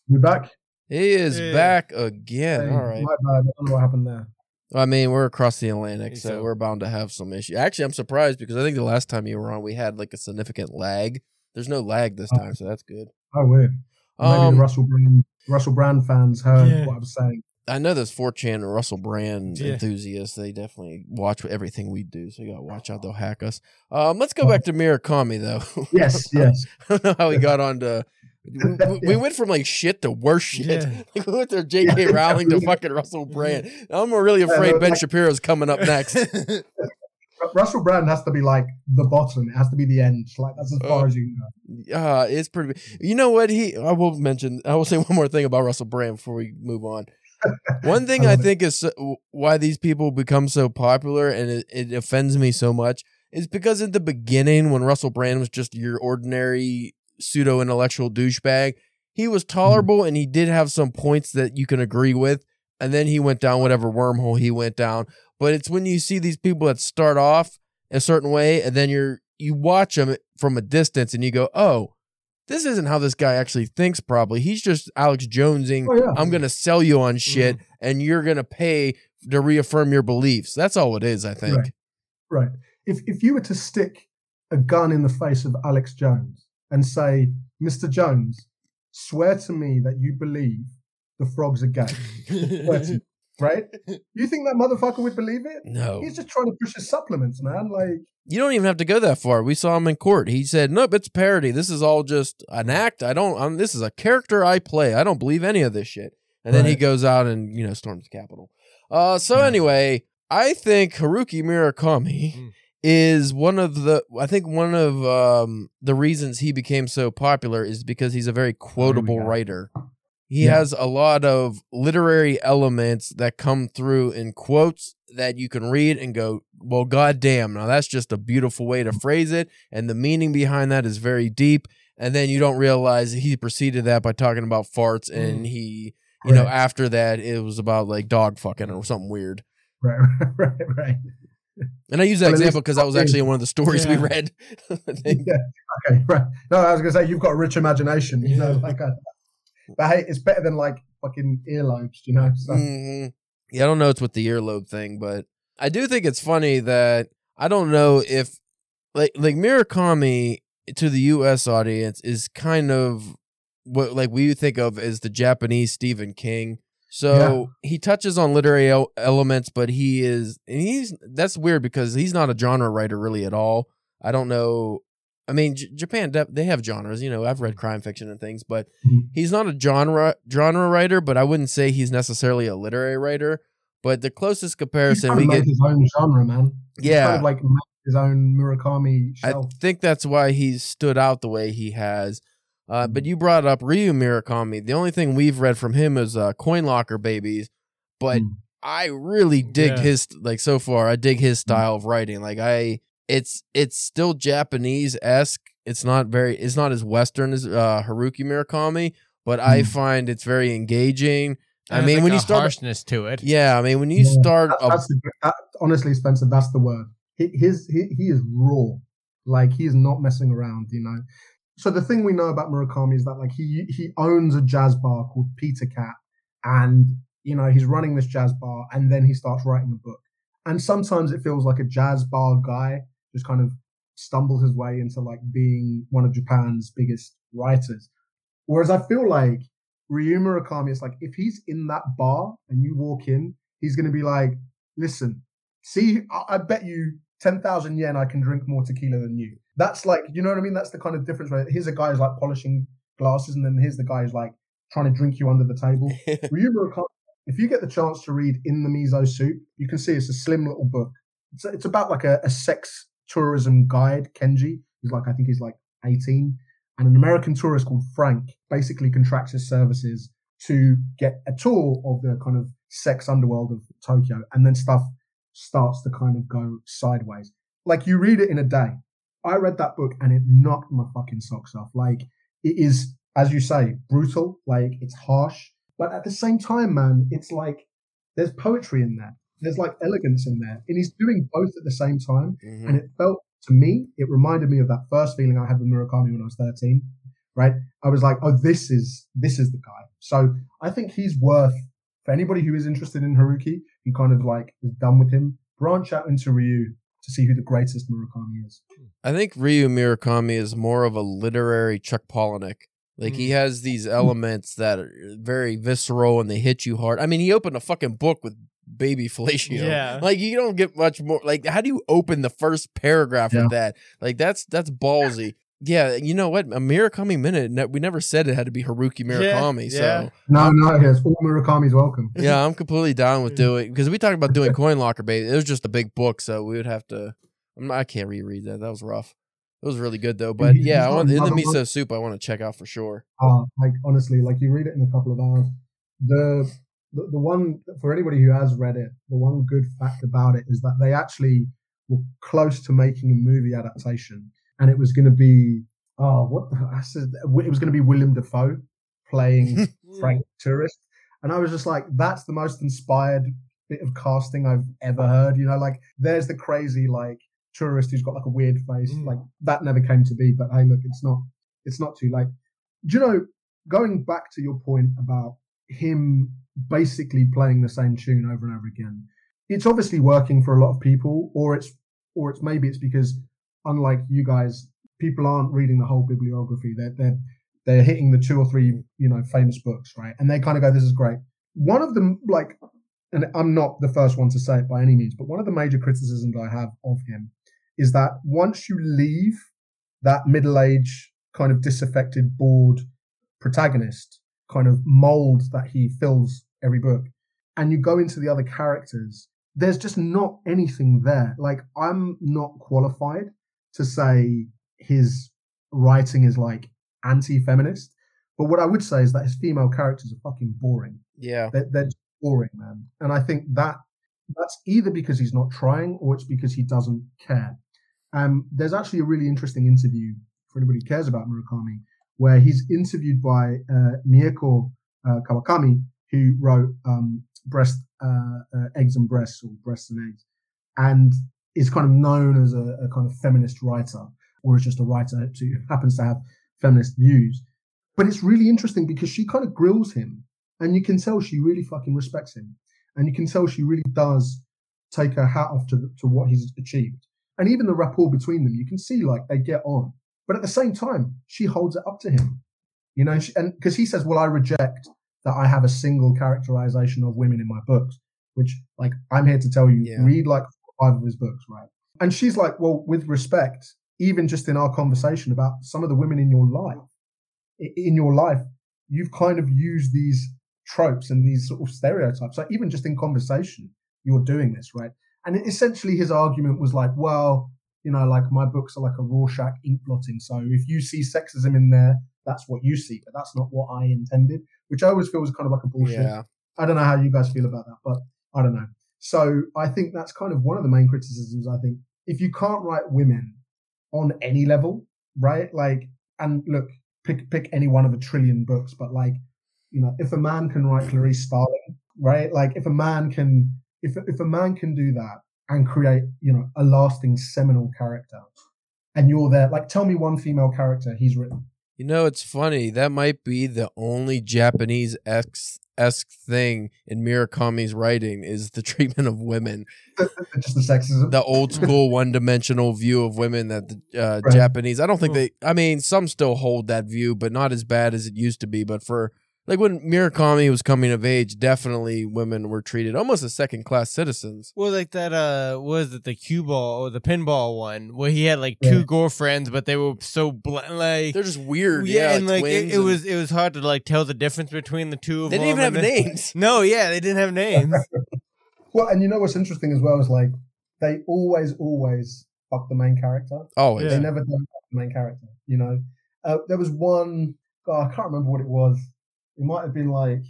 We're back. He is Yeah. back again. Hey, All right. My bad. I don't know what happened there. I mean, we're across the Atlantic, so so. we're bound to have some issue. Actually, I'm surprised because I think the last time you were on, we had like a significant lag. There's no lag this Oh. time, so that's good. Oh, weird. Maybe Um, the Russell Brand, Russell Brand fans heard Yeah. what I was saying. I know those 4chan and Russell Brand Yeah. enthusiasts. They definitely watch everything we do, so you gotta watch out. They'll hack us. Um, let's go back to Murakami though. Yes, yes. I don't know how we got on to. We, we went from like shit to worse shit. Yeah. Like we went to J.K. Yeah, Rowling to fucking Russell Brand. I'm really afraid Yeah, Ben like- Shapiro's coming up next. Russell Brand has to be like the bottom. It has to be the end. Like that's as far Uh, as you can go. Uh, it's pretty. You know what? He. I will mention. I will say one more thing about Russell Brand before we move on. One thing I I, think is so- why these people become so popular and it, it offends me so much is because at the beginning, when Russell Brand was just your ordinary pseudo intellectual douchebag, he was mm-hmm. tolerable and he did have some points that you can agree with. And then he went down whatever wormhole he went down. But it's when you see these people that start off a certain way and then you're you watch them from a distance and you go, oh, this isn't how this guy actually thinks. Probably he's just Alex Jonesing. Oh yeah. I'm gonna sell you on mm-hmm. shit, and you're gonna pay to reaffirm your beliefs. That's all it is, I think. Right. Right. If if you were to stick a gun in the face of Alex Jones and say, Mr. Jones, swear to me that you believe the frogs are gay. Swear to me. right? You think that motherfucker would believe it? No. He's just trying to push his supplements, man. Like, You don't even have to go that far. We saw him in court. He said, "Nope, it's parody. This is all just an act. I don't. I'm, this is a character I play. I don't believe any of this shit." And then he goes out and you know storms the Capitol. Uh, so anyway, I think Haruki Murakami Mm. is one of the. I think one of um, the reasons he became so popular is because he's a very quotable writer. He Yeah. has a lot of literary elements that come through in quotes that you can read and go, well, goddamn. Now that's just a beautiful way to phrase it. And the meaning behind that is very deep. And then you don't realize he preceded that by talking about farts. Mm. And he, you know, after that, it was about like dog fucking or something weird. right, right, right. And I use that least example because that was actually one of the stories we read. Yeah. Okay. Right. No, I was gonna say you've got a rich imagination. You know, like, I, but hey, it's better than like fucking earlobes. You know. So, Mhm. Yeah, I don't know it's with the earlobe thing, but I do think it's funny that I don't know if like like Murakami to the US audience is kind of what like we think of as the Japanese Stephen King. So he touches on literary el- elements, but he is and he's that's weird because he's not a genre writer really at all. I don't know. I mean, J- Japan they have genres. You know, I've read crime fiction and things, but Mhm. he's not a genre genre writer. But I wouldn't say he's necessarily a literary writer. But the closest he's comparison trying we make get, his own genre, man. He's Yeah. Kind of like make his own Murakami I think that's why he's stood out the way he has. Uh, Mm-hmm. but you brought up Ryu Murakami. The only thing we've read from him is uh, Coin Locker Babies. But Mm. I really dig Yeah. his like so far. I dig his Mm-hmm. style of writing. Like I, it's it's still Japanese esque. It's not very. It's not as Western as uh, Haruki Murakami, but I Mm. find it's very engaging. I mean, like, when a you start, harshness to it. yeah, I mean, when you Yeah, start, That- a- the, that, honestly, Spencer, that's the word. He, his he, he is raw. Like he is not messing around. You know. So the thing we know about Murakami is that like he he owns a jazz bar called Peter Cat, and you know he's running this jazz bar, and then he starts writing a book. And sometimes it feels like a jazz bar guy just kind of stumbles his way into like being one of Japan's biggest writers. Whereas I feel like Ryu Murakami, it's like if he's in that bar and you walk in, he's going to be like, listen, see, I, I bet you 10,000 yen I can drink more tequila than you. That's like, you know what I mean? That's the kind of difference where here's a guy who's like polishing glasses and then here's the guy who's like trying to drink you under the table. Ryu Murakami, if you get the chance to read In the Miso Soup, you can see it's a slim little book. It's, it's about like a, a sex tourism guide, Kenji. He's like, I think he's like 18. And an American tourist called Frank basically contracts his services to get a tour of the kind of sex underworld of Tokyo. And then stuff starts to kind of go sideways. Like you read it in a day. I read that book and it knocked my fucking socks off. Like it is, as you say, brutal. Like it's harsh. But at the same time, man, it's like there's poetry in there. There's like elegance in there. And he's doing both at the same time. Mhm. And it felt to me, it reminded me of that first feeling I had with Murakami when I was 13. Right? I was like, oh, this is this is the guy. So I think he's worth for anybody who is interested in Haruki, who kind of like is done with him, branch out into Ryu to see who the greatest Murakami is. I think Ryu Murakami is more of a literary Chuck Palahniuk. Like he has these elements that are very visceral and they hit you hard. I mean, he opened a fucking book with baby fellatio. Yeah. Like you don't get much more. Like how do you open the first paragraph Yeah. with that? Like that's that's ballsy. Yeah, you know what? A Murakami minute. ne- We never said it had to be Haruki Murakami. yeah. So No, no, yes, all Murakami's welcome. yeah, I'm completely down with doing because we talked about doing Coin Locker Baby. It was just a big book, so we would have to. I'm not, I can't reread that. That was rough. It was really good though. But he- yeah, I want in the another miso book. soup. I want to check out for sure. Uh, like honestly, like you read it in a couple of hours. The, the the one for anybody who has read it, the one good fact about it is that they actually were close to making a movie adaptation, and it was going to be oh what the, I said it was going to be Willem Dafoe playing Frank Tourist, and I was just like, that's the most inspired bit of casting I've ever heard. You know, like there's the crazy like tourist who's got like a weird face, Mm. like that never came to be. But hey, look, it's not it's not too late. Do you know? Going back to your point about him basically playing the same tune over and over again, it's obviously working for a lot of people, or it's or it's maybe it's because unlike you guys, people aren't reading the whole bibliography. They're they're they're hitting the two or three you know famous books, right? And they kind of go, "This is great." One of them, like and I'm not the first one to say it by any means, but one of the major criticisms I have of him is that once you leave that middle age kind of disaffected, bored protagonist kind of mold that he fills every book, and you go into the other characters, there's just not anything there. Like, I'm not qualified to say his writing is like anti feminist, but what I would say is that his female characters are fucking boring. Yeah. They're, they're just boring, man. And I think that that's either because he's not trying or it's because he doesn't care. Um, there's actually a really interesting interview for anybody who cares about Murakami, where he's interviewed by uh, Mieko uh, Kawakami, who wrote um, Breast, uh, uh, Eggs and Breasts, or Breasts and Eggs, and is kind of known as a, a kind of feminist writer, or is just a writer who happens to have feminist views. But it's really interesting because she kind of grills him, and you can tell she really fucking respects him, and you can tell she really does take her hat off to, to what he's achieved and even the rapport between them, you can see like they get on. But at the same time, she holds it up to him, you know, she, and because he says, "Well, I reject that I have a single characterization of women in my books," which, like, I'm here to tell you, Yeah. read like five of his books, right? And she's like, "Well, with respect, even just in our conversation about some of the women in your life, in your life, you've kind of used these tropes and these sort of stereotypes. Like, even just in conversation, you're doing this, right?" And essentially, his argument was like, well, you know, like my books are like a Rorschach ink blotting. So if you see sexism in there, that's what you see, but that's not what I intended, which I always feel was kind of like a bullshit. Yeah. I don't know how you guys feel about that, but I don't know. So I think that's kind of one of the main criticisms. I think if you can't write women on any level, right? Like, and look, pick pick any one of a trillion books, but like, you know, if a man can write mm-hmm. Clarice Starling, right? Like, if a man can, if if a man can do that and create, you know, a lasting seminal character, and you're there, like, tell me one female character he's written. You know, it's funny. That might be the only Japanese esque thing in Murakami's writing is the treatment of women. Just the sexism. The old school one dimensional view of women that the uh, Right. Japanese. I don't think they. I mean, some still hold that view, but not as bad as it used to be. But for like when Murakami was coming of age, definitely women were treated almost as second class citizens. Well, like that, uh, was it the cue ball or the pinball one where he had like Yeah. two girlfriends, but they were so bl- like They're just weird. yeah, Yeah, and like it, it and- was it was hard to like tell the difference between the two of They them. They didn't even have and then- names. No, yeah, they didn't have names. Well, and you know what's interesting as well is like they always, always fuck the main character. Oh, Yeah. They never don't fuck the main character. You know, uh, there was one. God, I can't remember what it was. It might have been like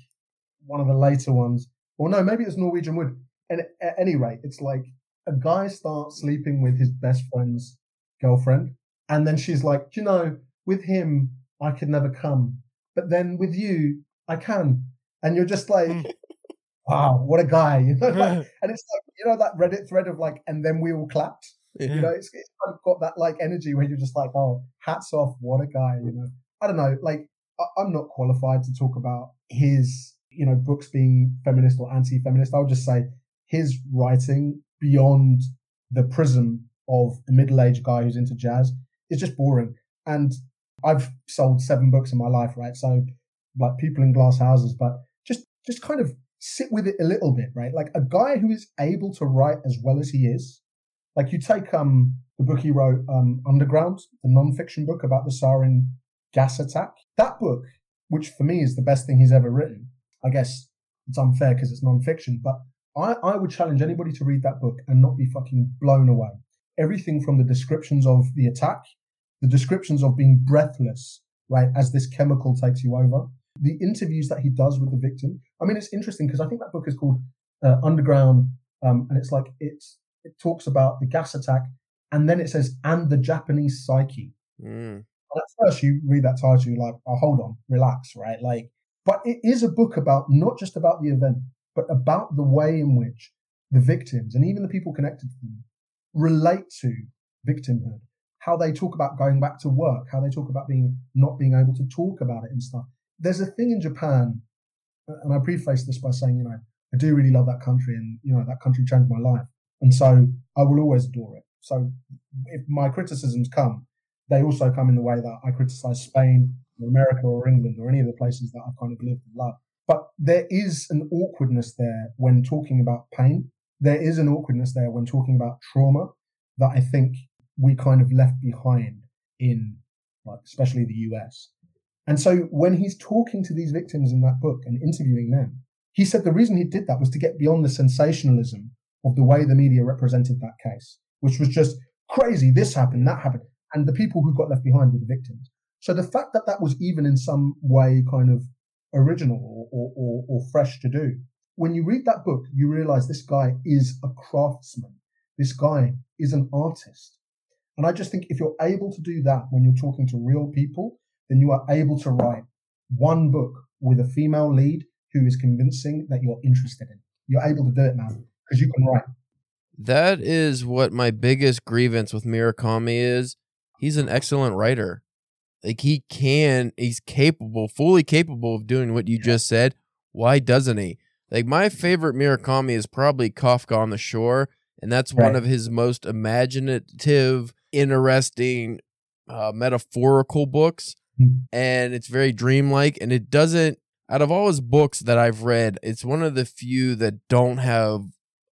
one of the later ones, or no, maybe it's Norwegian Wood. And at any rate, it's like a guy starts sleeping with his best friend's girlfriend, and then she's like, you know, with him, I could never come, but then with you, I can. And you're just like, wow, what a guy, you know? Like, and it's like, you know, that Reddit thread of like, and then we all clapped. You know, it's, it's kind of got that like energy where you're just like, oh, hats off, what a guy, you know. I don't know, like I'm not qualified to talk about his, you know, books being feminist or anti-feminist. I'll just say his writing beyond the prism of a middle-aged guy who's into jazz is just boring. And I've sold seven books in my life, right? So like people in glass houses, but just just kind of sit with it a little bit, right? Like a guy who is able to write as well as he is. Like you take um the book he wrote, um, Underground, the non-fiction book about the sarin gas attack. That book, which for me is the best thing he's ever written. I guess it's unfair because it's non-fiction, but I, I would challenge anybody to read that book and not be fucking blown away. Everything from the descriptions of the attack, the descriptions of being breathless, right, as this chemical takes you over, the interviews that he does with the victim. I mean, it's interesting because I think that book is called uh, Underground, um, and it's like it's it talks about the gas attack, and then it says and the Japanese psyche. Mm. And at first, you read that title, you're like, oh, hold on, relax, right? Like, but it is a book about not just about the event, but about the way in which the victims and even the people connected to them relate to victimhood, how they talk about going back to work, how they talk about being not being able to talk about it and stuff. There's a thing in Japan, and I preface this by saying, you know, I do really love that country, and you know, that country changed my life, and so I will always adore it. So if my criticisms come, they also come in the way that I criticize Spain or America or England or any of the places that I've kind of lived and loved. But there is an awkwardness there when talking about pain. There is an awkwardness there when talking about trauma that I think we kind of left behind in, like, especially the US. And so when he's talking to these victims in that book and interviewing them, he said the reason he did that was to get beyond the sensationalism of the way the media represented that case, which was just crazy. This happened, that happened. And the people who got left behind were the victims. So the fact that that was even in some way kind of original or, or, or, fresh to do, when you read that book, you realize this guy is a craftsman. This guy is an artist. And I just think if you're able to do that when you're talking to real people, then you are able to write one book with a female lead who is convincing that you're interested in. You're able to do it now because you can write. That is what my biggest grievance with Murakami is. He's an excellent writer. Like he can, he's capable, fully capable of doing what you just said. Why doesn't he? Like my favorite Murakami is probably Kafka on the Shore, and that's one of his most imaginative, interesting, uh, metaphorical books. Mhm. And it's very dreamlike, and it doesn't. Out of all his books that I've read, it's one of the few that don't have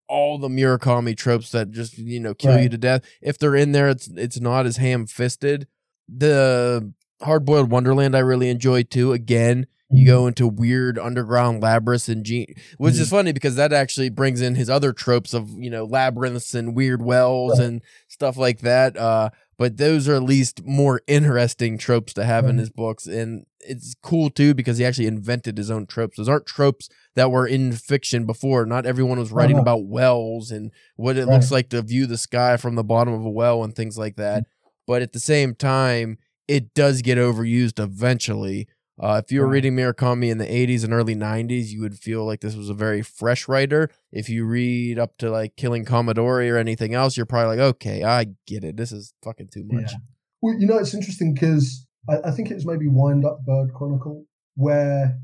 all the Murakami tropes that just you know kill you to death. If they're in there, it's it's not as ham fisted. The Hard Boiled Wonderland I really enjoyed too. Again, you go into weird underground labyrinths and ge- which is funny because that actually brings in his other tropes of you know labyrinths and weird wells Right. and stuff like that. Uh, but those are at least more interesting tropes to have in mm-hmm. his books, and it's cool too because he actually invented his own tropes. Those aren't tropes that were in fiction before. Not everyone was writing no. about wells and what it looks like to view the sky from the bottom of a well and things like that. Mm-hmm. But at the same time, it does get overused eventually. Uh, if you were reading Murakami in the 80s and early 90s, you would feel like this was a very fresh writer. If you read up to like Killing Commodore or anything else, you're probably like, okay, I get it. This is fucking too much. Yeah. Well, you know, it's interesting because I, I think it was maybe Wind Up Bird Chronicle, where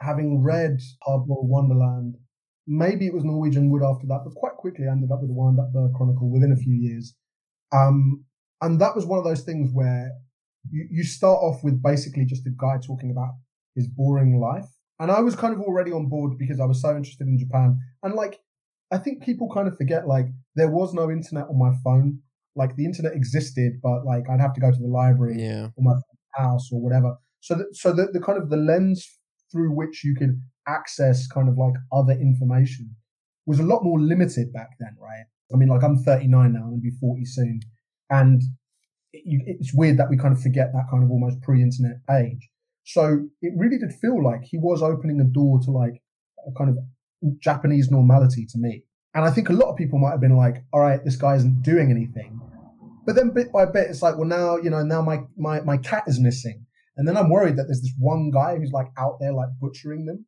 having read Hardboiled Wonderland, maybe it was Norwegian Wood after that, but quite quickly I ended up with the Wind Up Bird Chronicle within a few years. Um, and that was one of those things where you, you start off with basically just a guy talking about his boring life. And I was kind of already on board because I was so interested in Japan. And like, I think people kind of forget, like, there was no internet on my phone. Like, the internet existed, but like, I'd have to go to the library Yeah. or my house or whatever. So that, so the, the kind of the lens through which you could access kind of like other information was a lot more limited back then, right? I mean, like I'm 39 now, I'm gonna be 40 soon, and it's weird that we kind of forget that kind of almost pre-internet age. So it really did feel like he was opening a door to like a kind of Japanese normality to me. And I think a lot of people might have been like, all right, this guy isn't doing anything. But then bit by bit, it's like, well, now, you know, now my, my, my cat is missing. And then I'm worried that there's this one guy who's like out there, like butchering them.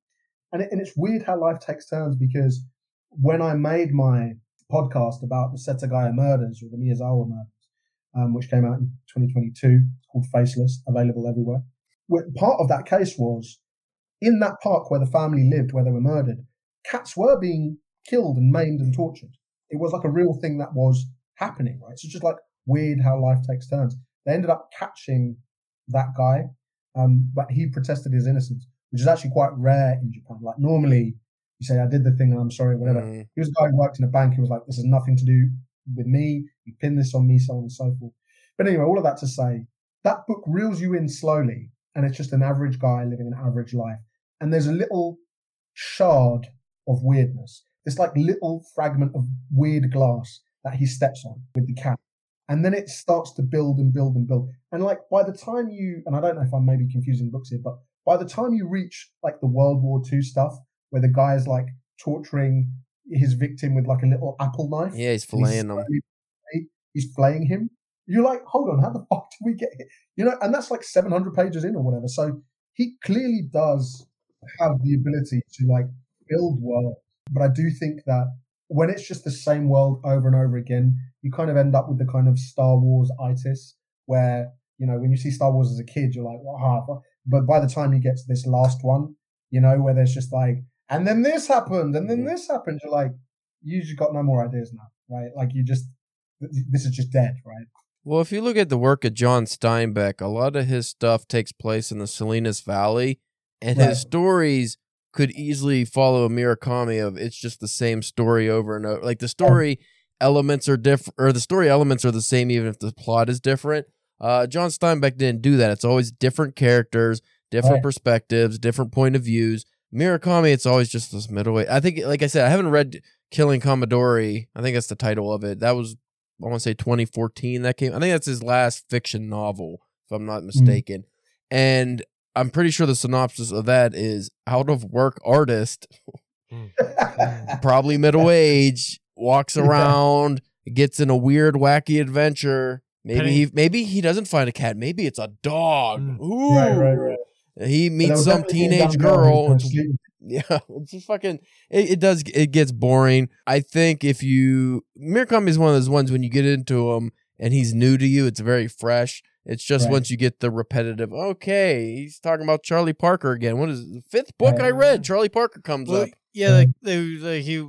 And, it, and it's weird how life takes turns because when I made my podcast about the Setagaya murders or the Miyazawa murders, um, which came out in 2022, called Faceless, available everywhere. Part of that case was in that park where the family lived, where they were murdered, cats were being killed and maimed and tortured. It was like a real thing that was happening, right? So it's just like weird how life takes turns. They ended up catching that guy, um, but he protested his innocence, which is actually quite rare in Japan. Like normally, you say, "I did the thing and I'm sorry," whatever. Mm. He was a guy who worked in a bank He was like, "This has nothing to do with me. You pin this on me, so on and so forth." But anyway, all of that to say, that book reels you in slowly, and it's just an average guy living an average life. And there's a little shard of weirdness, this like little fragment of weird glass that he steps on with the cat. And then it starts to build and build and build. And like by the time you, and I don't know if I'm maybe confusing books here, but by the time you reach like the World War II stuff, where the guy is like torturing his victim with like a little apple knife, Yeah, he's filleting them. He's playing him. You're like, hold on, how the fuck did we get here? You know, and that's like 700 pages in or whatever. So he clearly does have the ability to like build worlds. But I do think that when it's just the same world over and over again, you kind of end up with the kind of Star Wars itis where, you know, when you see Star Wars as a kid, you're like, wow. But by the time you get to this last one, you know, where there's just like, and then this happened, and then Mhm. this happened, you're like, you just got no more ideas now, right? Like you just, this is just dead, right? Well, if you look at the work of John Steinbeck, a lot of his stuff takes place in the Salinas Valley, and Right. his stories could easily follow a Murakami of it's just the same story over and over. Like the story elements are different, or the story elements are the same, even if the plot is different. Uh, John Steinbeck didn't do that. It's always different characters, different Right. perspectives, different point of views. Murakami, it's always just this middleweight. I think, like I said, I haven't read Killing Commodore. I think that's the title of it. That was, I want to say 2014 that came. I think that's his last fiction novel, if I'm not mistaken. And I'm pretty sure the synopsis of that is out of work artist, probably middle age, walks around, gets in a weird, wacky adventure. Maybe Penny- he maybe he doesn't find a cat. Maybe it's a dog. Mm. Ooh. right, right, right. He meets some teenage girl. Who and was sleeping. yeah, it's just fucking. It, it does. It gets boring. I think if you Murakami is one of those ones when you get into him and he's new to you, it's very fresh. It's just Right. once you get the repetitive. Okay, he's talking about Charlie Parker again. What is it, the fifth book I read? Uh, Charlie Parker comes Well, up. yeah, like they like he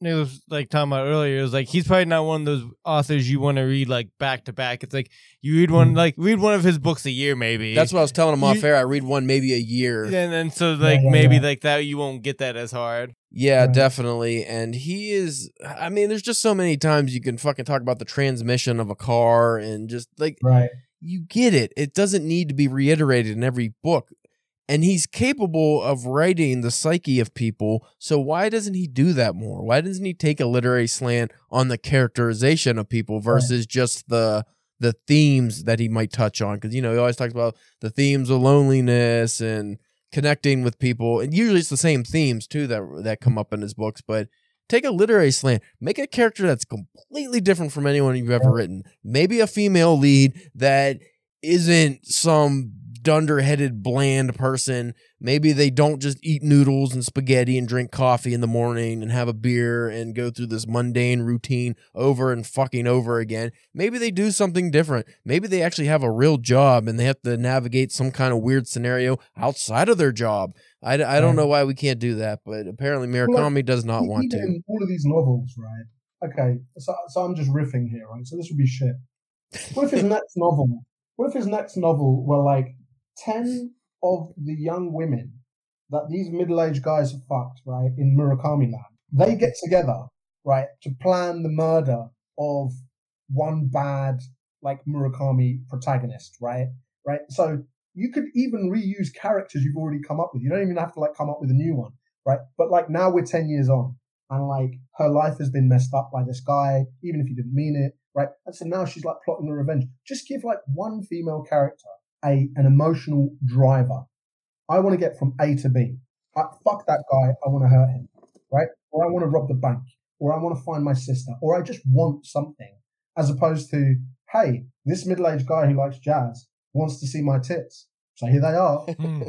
Nick, Nick was like talking about earlier. It was like he's probably not one of those authors you want to read like back to back. It's like you read one Mm. like read one of his books a year maybe. That's what I was telling him off air. I read one maybe a year. and then so like yeah, maybe yeah. like that you won't get that as hard. Yeah, Right. definitely. And he is I mean, there's just so many times you can fucking talk about the transmission of a car and just like Right. you get it. It doesn't need to be reiterated in every book. And he's capable of writing the psyche of people. So why doesn't he do that more? Why doesn't he take a literary slant on the characterization of people versus just the the themes that he might touch on? Because you know he always talks about the themes of loneliness and connecting with people, and usually it's the same themes too that that come up in his books. But take a literary slant, make a character that's completely different from anyone you've ever written. Maybe a female lead that isn't some dunder-headed bland person maybe they don't just eat noodles and spaghetti and drink coffee in the morning and have a beer and go through this mundane routine over and fucking over again maybe they do something different maybe they actually have a real job and they have to navigate some kind of weird scenario outside of their job i, I don't know why we can't do that but apparently murakami does not want to all of these novels, right? Okay, so, so I'm just riffing here, right? So this would be shit. What if his next novel? What if his next novel were like ten of the young women that these middle-aged guys have fucked, right, in Murakami land? They get together, right, to plan the murder of one bad like Murakami protagonist, right? Right. So you could even reuse characters you've already come up with. You don't even have to like come up with a new one, right? But like now we're ten years on, and like her life has been messed up by this guy, even if he didn't mean it, right? And so now she's like plotting a revenge. Just give like one female character a an emotional driver. I want to get from A to B. I, fuck that guy. I want to hurt him, right? Or I want to rob the bank, or I want to find my sister, or I just want something, as opposed to hey, this middle-aged guy who likes jazz wants to see my tits. So here they are. Hmm.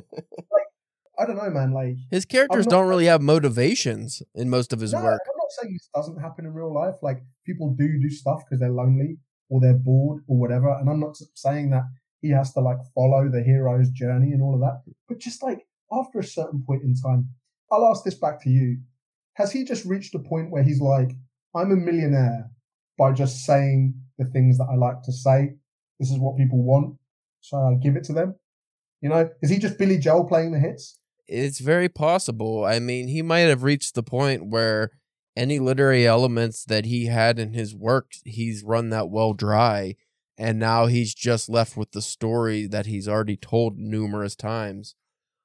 I don't know, man. Like, his characters not- don't really have motivations in most of his no, work I'm not saying this doesn't happen in real life. Like, people do do stuff because they're lonely or they're bored or whatever. And I'm not saying that he has to like follow the hero's journey and all of that. But just like after a certain point in time, I'll ask this back to you. Has he just reached a point where he's like, I'm a millionaire by just saying the things that I like to say? This is what people want. So I give it to them. You know, is he just Billy Joel playing the hits? it's very possible. I mean, he might have reached the point where any literary elements that he had in his work, he's run that well dry. And now he's just left with the story that he's already told numerous times.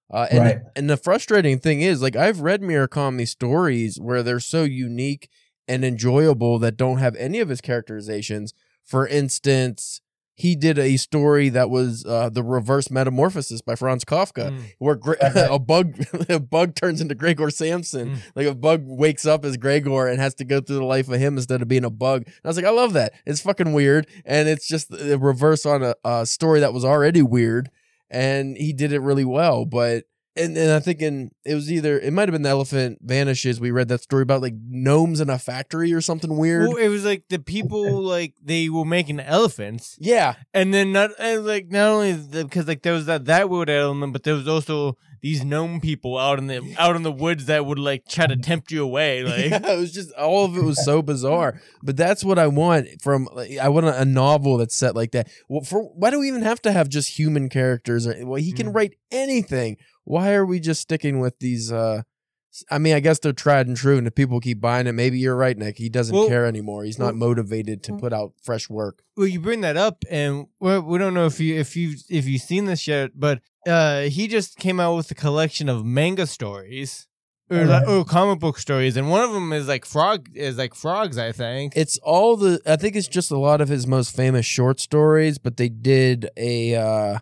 Uh, and, Right. and the frustrating thing is, like, I've read Murakami stories where they're so unique and enjoyable that don't have any of his characterizations. For instance, he did a story that was uh, the reverse metamorphosis by Franz Kafka Hmm. where Gre- a bug a bug turns into Gregor Samson. Mm. Like a bug wakes up as Gregor and has to go through the life of him instead of being a bug. And I was like, I love that. It's fucking weird, and it's just the reverse on a, a story that was already weird, and he did it really well. But and and I think in it was either it might have been the elephant vanishes. We read that story about like gnomes in a factory or something weird. Well, it was like the people like they were making elephants, yeah, and then not and like not only because like there was that that weird element, but there was also these gnome people out in the out in the woods that would like try to tempt you away. Like yeah, it was just all of it was so bizarre. But that's what I want from. Like, I want a novel that's set like that. Well, for why do we even have to have just human characters? Well, he can Mm. write anything. Why are we just sticking with these? uh I mean, I guess they're tried and true, and if people keep buying it, maybe you're right, Nick. He doesn't Well- care anymore. He's not well- motivated to put out fresh work. well, you bring that up, and we we don't know if you if you if you've seen this yet, but uh, he just came out with a collection of manga stories or, Alright. or comic book stories, and one of them is like frog is like frogs, I think. It's all the. I think it's just a lot of his most famous short stories, but they did a uh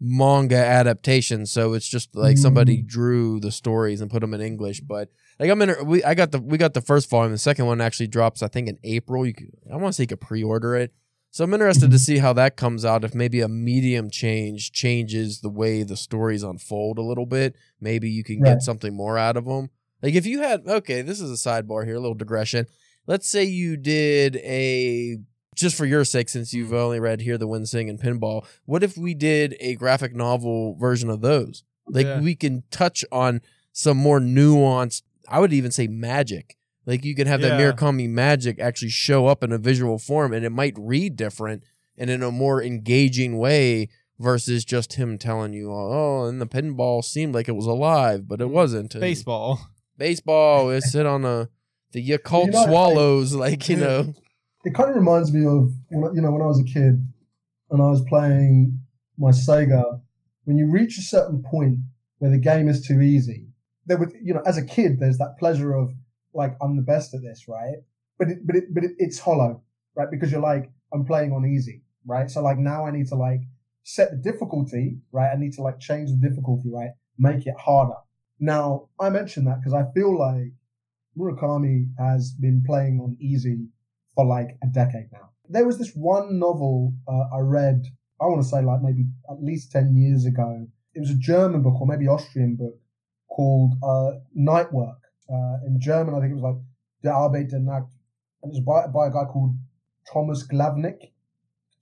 manga adaptation, so it's just like somebody Mm. drew the stories and put them in English. But like I'm in, we I got the we got the first volume. The second one actually drops, I think, in April. You could, I want to say you could pre-order it. So I'm interested to see how that comes out. If maybe a medium change changes the way the stories unfold a little bit, maybe you can Right. get something more out of them. Like if you had, okay, this is a sidebar here, a little digression. Let's say you did a just for your sake, since you've only read Hear the Wind Sing and Pinball, what if we did a graphic novel version of those? Like Yeah. we can touch on some more nuanced, I would even say magic. Like you can have that Yeah. Murakami magic actually show up in a visual form and it might read different and in a more engaging way versus just him telling you, oh, and the pinball seemed like it was alive, but it wasn't. And Baseball. Baseball, we sit on a, the Yakult You know, Swallows, like, you know. it kind of reminds me of when, I- you know when I was a kid and I was playing my Sega. When you reach a certain point where the game is too easy, there would you know as a kid there's that pleasure of like I'm the best at this, right? But it, but it, but it, it's hollow, right? Because you're like I'm playing on easy, right? So like now I need to like set the difficulty, right? I need to like change the difficulty, right? Make it harder. Now I mention that because I feel like Murakami has been playing on easy for like a decade now. There was this one novel uh, I read, I want to say like maybe at least 10 years ago. It was a German book or maybe Austrian book called uh, Night Work. Uh, in German, I think it was like Der Arbeit der Nacht. And it was by, by a guy called Thomas Glavnik.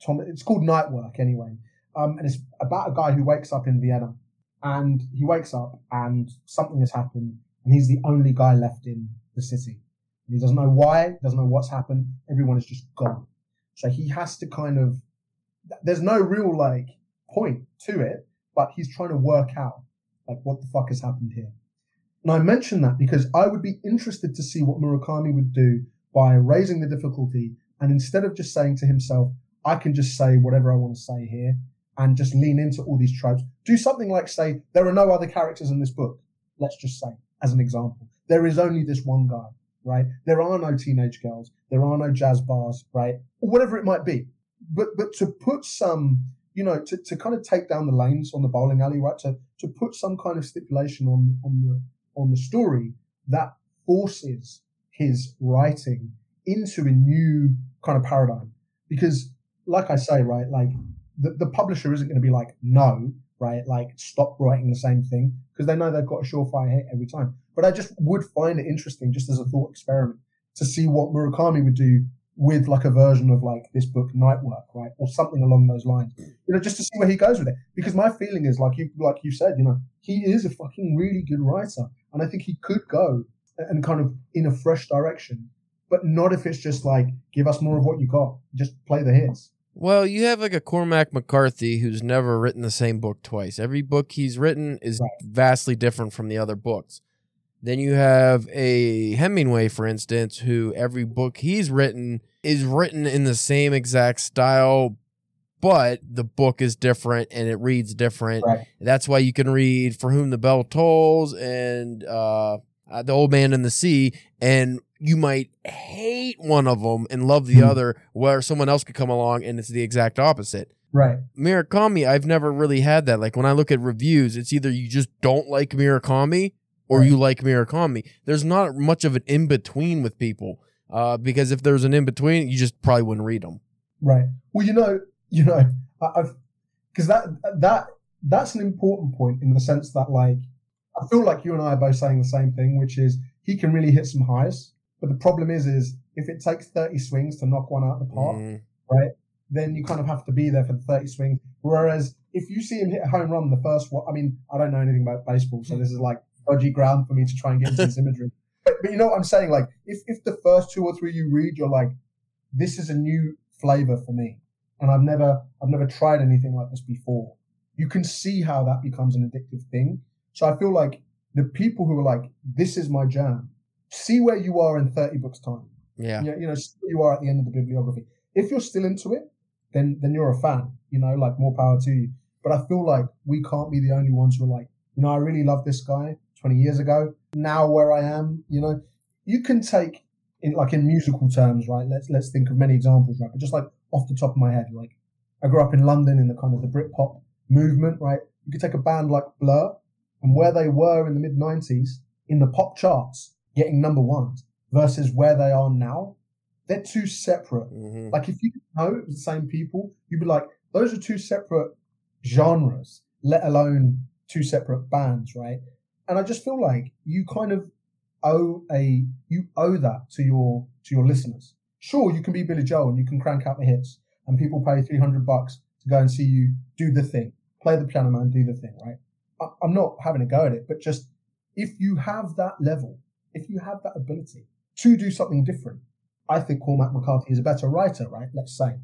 Tom, it's called Night Work anyway. Um, and it's about a guy who wakes up in Vienna. And he wakes up and something has happened. And he's the only guy left in the city. And he doesn't know why, doesn't know what's happened. Everyone is just gone. So he has to kind of, there's no real like point to it, but he's trying to work out like what the fuck has happened here. And I mention that because I would be interested to see what Murakami would do by raising the difficulty and instead of just saying to himself, I can just say whatever I want to say here and just lean into all these tropes, do something like say, there are no other characters in this book. Let's just say, as an example, there is only this one guy right? There are no teenage girls, there are no jazz bars, right? Or whatever it might be. But but to put some, you know, to, to kind of take down the lanes on the bowling alley, right? To to put some kind of stipulation on on the on the story that forces his writing into a new kind of paradigm. Because like I say, right, like the, the publisher isn't going to be like, no, right? Like stop writing the same thing because they know they've got a surefire hit every time. But I just would find it interesting, just as a thought experiment, to see what Murakami would do with like a version of like this book, Night Work, right, or something along those lines. You know, just to see where he goes with it. Because my feeling is like you, like you said, you know, he is a fucking really good writer, and I think he could go and kind of in a fresh direction, but not if it's just like give us more of what you got, just play the hits. Well, you have like a Cormac McCarthy who's never written the same book twice. Every book he's written is Right. vastly different from the other books. Then you have a Hemingway, for instance, who every book he's written is written in the same exact style, but the book is different and it reads different. Right. That's why you can read For Whom the Bell Tolls and uh, uh, The Old Man and the Sea, and you might hate one of them and love the Hmm. other, where someone else could come along and it's the exact opposite. Right. Murakami, I've never really had that. Like when I look at reviews, it's either you just don't like Murakami or Right. you like Murakami. There's not much of an in between with people. Uh, because if there's an in between, you just probably wouldn't read them. Right. Well, you know, you know, I, I've because that that that's an important point in the sense that like I feel like you and I are both saying the same thing, which is he can really hit some highs, but the problem is, is if it takes thirty swings to knock one out of the park, Mm, then you kind of have to be there for the 30 swings. Whereas if you see him hit a home run the first one, I mean, I don't know anything about baseball, so this is like dodgy ground for me to try and get into this imagery. But, but you know what I'm saying? Like, if, if the first two or three you read, you're like, this is a new flavor for me. And I've never, I've never tried anything like this before. You can see how that becomes an addictive thing. So I feel like the people who are like, this is my jam, see where you are in 30 books time. Yeah. You know, you know, see where you are at the end of the bibliography. If you're still into it, then then you're a fan. You know, like more power to you. But I feel like we can't be the only ones who are like, you know, I really love this guy 20 years ago. Now where I am, you know, you can take in like in musical terms, right? Let's let's think of many examples, right? But just like off the top of my head, like I grew up in London in the kind of the Britpop movement, right? You could take a band like Blur and where they were in the mid 90s in the pop charts, getting number ones versus where they are now, they're two separate. hmm Like if you know it was the same people, you'd be like, those are two separate genres, let alone two separate bands, right? And I just feel like you kind of owe a you owe that to your to your listeners. Sure, you can be Billy Joel and you can crank out the hits, and people pay three hundred bucks to go and see you do the thing, play the piano man, do the thing, right? I- I'm not having a go at it, but just if you have that level, if you have that ability to do something different, I think Cormac McCarthy is a better writer, right? Let's say.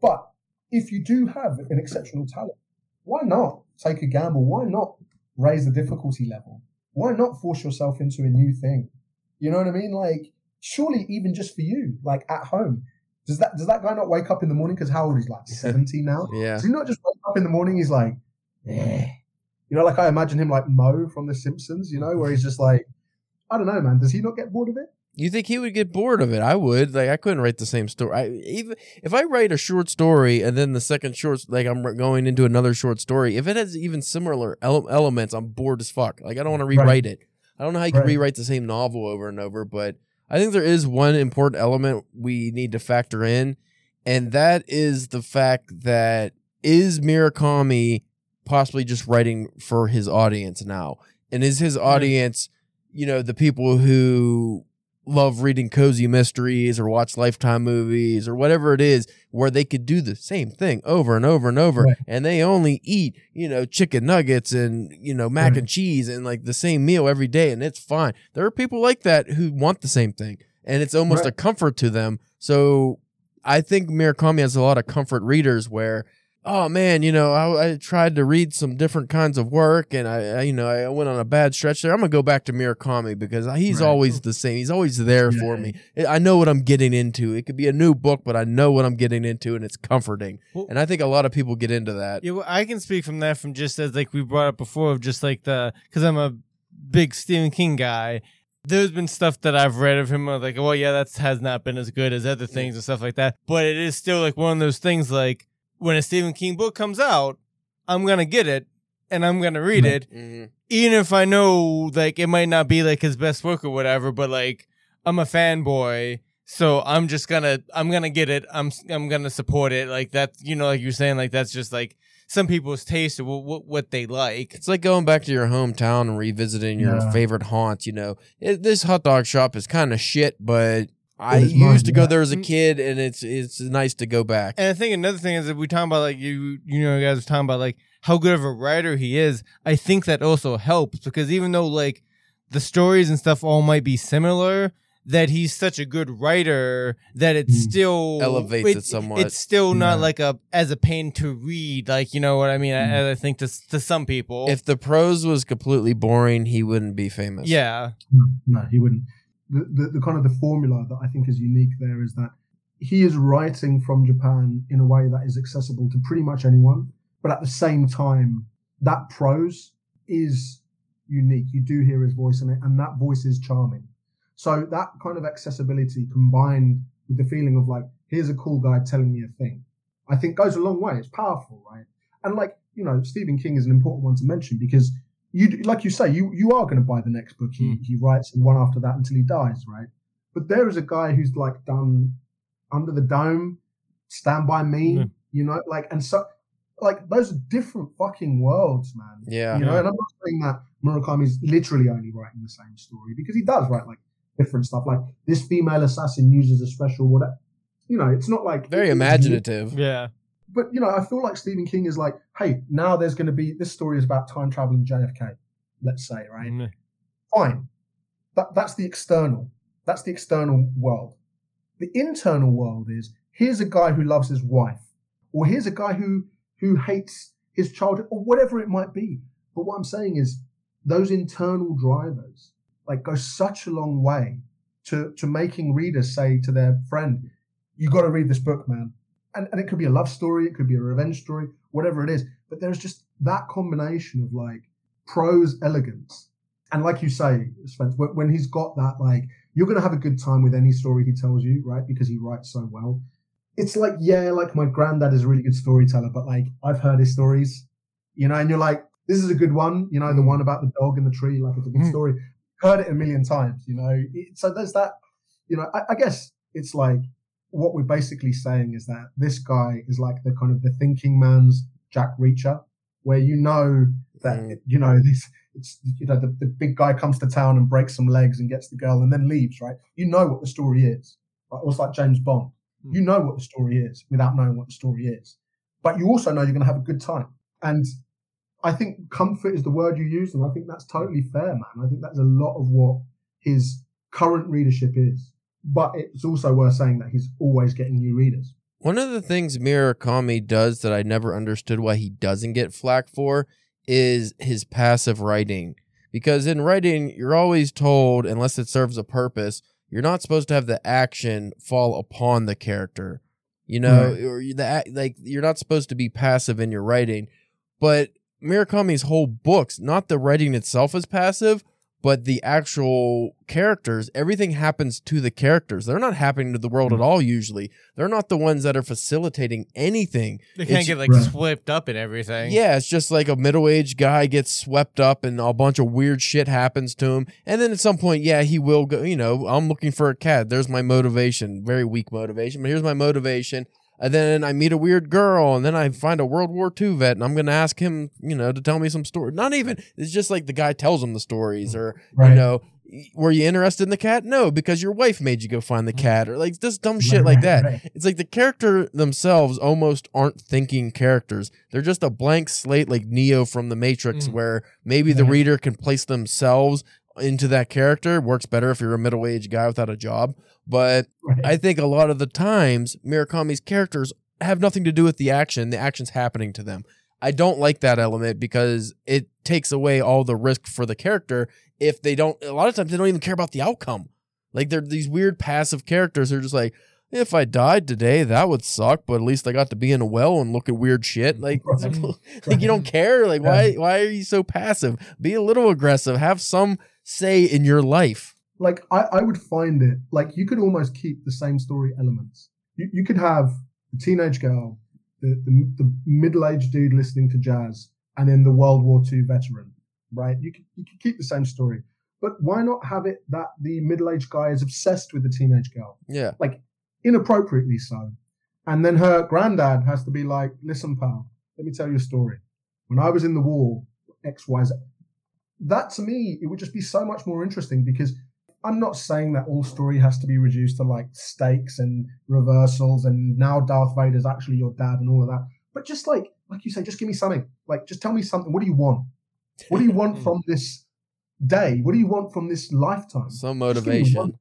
But if you do have an exceptional talent, why not take a gamble? Why not raise the difficulty level? Why not force yourself into a new thing? You know what I mean? Like, surely even just for you, like at home, does that does that guy not wake up in the morning? Because how old he's like seventy now. Yeah. Does he not just wake up in the morning? He's like, eh. you know, like I imagine him like Moe from The Simpsons. You know, where he's just like, I don't know, man. Does he not get bored of it? You think he would get bored of it? I would. Like I couldn't write the same story. I even if I write a short story and then the second short, like I'm going into another short story. If it has even similar ele- elements, I'm bored as fuck. Like I don't want to rewrite Right. it. I don't know how you can rewrite the same novel over and over, but I think there is one important element we need to factor in, and that is the fact that is Murakami possibly just writing for his audience now, and is his mm-hmm. audience, you know, the people who love reading cozy mysteries or watch lifetime movies or whatever it is where they could do the same thing over and over and over Right. and they only eat you know chicken nuggets and you know mac Right. and cheese and like the same meal every day and it's fine there are people like that who want the same thing and it's almost a comfort to them so i think Murakami has a lot of comfort readers where oh man, you know, I, I tried to read some different kinds of work, and I, I, you know, I went on a bad stretch there. I'm gonna go back to Murakami because he's Right. always the same. He's always there Yeah. for me. I know what I'm getting into. It could be a new book, but I know what I'm getting into, and it's comforting. Well- and I think a lot of people get into that. Yeah, well, I can speak from that from just as like we brought up before of just like the because I'm a big Stephen King guy. There's been stuff that I've read of him like, well, yeah, that has not been as good as other things and stuff like that. But it is still like one of those things like when a Stephen King book comes out, I'm gonna get it and I'm gonna read Right. it, Mhm. even if I know like it might not be like his best work or whatever. But like I'm a fanboy. So I'm just gonna I'm gonna get it. I'm I'm gonna support it. Like that, you know, like you're saying, like that's just like some people's taste or what what, what they like. It's like going back to your hometown and revisiting your Yeah. favorite haunts. You know, it, this hot dog shop is kind of shit, but I used mine, to go yeah. there as a kid, and it's it's nice to go back. And I think another thing is that we talking about like you you know you guys were talking about like how good of a writer he is. I think that also helps because even though like the stories and stuff all might be similar, that he's such a good writer that it Mm. still Elevates it somewhat. It's still not Yeah. like a as a pain to read. Like you know what I mean? Mm. As I think to to some people, If the prose was completely boring, he wouldn't be famous. yeah, No, he wouldn't. The, the, kind of the formula that I think is unique there is that he is writing from Japan in a way that is accessible to pretty much anyone, but at the same time, that prose is unique. You do hear his voice in it, and that voice is charming. So that kind of accessibility combined with the feeling of like, here's a cool guy telling me a thing, I think goes a long way. It's powerful, right? And like, you know, Stephen King is an important one to mention because you, like you say, you, you are going to buy the next book he, hmm. he writes and one after that until he dies, right? But there is a guy who's like done Under the Dome, Stand By Me, Yeah. you know, like, and so, like, those are different fucking worlds, man. Yeah. You know, Yeah. and I'm not saying that Murakami's literally only writing the same story because he does write like different stuff. Like this female assassin uses a special whatever. you know, it's not like Very imaginative. Yeah. But you know, I feel like Stephen King is like, hey, now there's going to be this story is about time travel and JFK. Let's say, right? Mm. Fine. That that's the external. That's the external world. The internal world is here's a guy who loves his wife, or here's a guy who who hates his childhood, or whatever it might be. But what I'm saying is those internal drivers like go such a long way to to making readers say to their friend, "You got to read this book, man." And and it could be a love story, it could be a revenge story, whatever it is. But there's just that combination of like prose elegance, and like you say, Spence, when, he's got that, like you're gonna have a good time with any story he tells you, right? Because he writes so well. It's like yeah, like my granddad is a really good storyteller, but like I've heard his stories, you know, and you're like, this is a good one, you know, the one about the dog in the tree, like it's a good Mm. story. Heard it a million times, you know. So there's that, you know. I, I guess it's like what we're basically saying is that this guy is like the kind of the thinking man's Jack Reacher, where you know that Mm. you know this. It's you know the, the big guy comes to town and breaks some legs and gets the girl and then leaves, right? You know what the story is. Right? Almost like James Bond. Mm. You know what the story is without knowing what the story is, but you also know you're going to have a good time. And I think comfort is the word you use, and I think that's totally fair, man. I think that's a lot of what his current readership is. But it's also worth saying that he's always getting new readers. One of the things Murakami does that I never understood why he doesn't get flack for is his passive writing. Because in writing, you're always told, unless it serves a purpose, you're not supposed to have the action fall upon the character. You know, Right. or the act- like you're not supposed to be passive in your writing. But Murakami's whole books, not the writing itself is passive, but the actual characters, everything happens to the characters. They're not happening to the world at mm. all usually. They're not the ones that are facilitating anything. They can't It's- get like Right. swept up in everything. Yeah, it's just like a middle-aged guy gets swept up and a bunch of weird shit happens to him. And then at some point, yeah, he will go, you know, I'm looking for a cat. There's my motivation. Very weak motivation, but here's my motivation. And then I meet a weird girl, and then I find a World War II vet, and I'm going to ask him, you know, to tell me some story. Not even, it's just like the guy tells him the stories, or, you know, were you interested in the cat? No, because your wife made you go find the cat, or like just dumb shit Right, like that. right. It's like the character themselves almost aren't thinking characters. They're just a blank slate, like Neo from the Matrix, Mm. where maybe the reader can place themselves into that character. Works better if you're a middle aged guy without a job. But Right. I think a lot of the times, Murakami's characters have nothing to do with the action. The action's happening to them. I don't like that element because it takes away all the risk for the character if they don't. A lot of times, they don't even care about the outcome. Like they're these weird passive characters who are just like, if I died today, that would suck, but at least I got to be in a well and look at weird shit. Like, Right. like you don't care. Like, why why are you so passive? Be a little aggressive. Have some say in your life. like I, I would find it like you could almost keep the same story elements. You, you could have the teenage girl, the, the, the middle-aged dude listening to jazz, and then the World War II veteran, right? You could, you could keep the same story, but why not have it that the middle-aged guy is obsessed with the teenage girl, Yeah. Like, inappropriately so, and then her granddad has to be like, "Listen, pal, let me tell you a story. When I was in the war, X, Y, Z." That to me, it would just be so much more interesting because I'm not saying that all story has to be reduced to like stakes and reversals and now Darth Vader's actually your dad and all of that. But just like like you say, just give me something. Like just tell me something. What do you want? What do you want hmm. from this day? What do you want from this lifetime? Some motivation.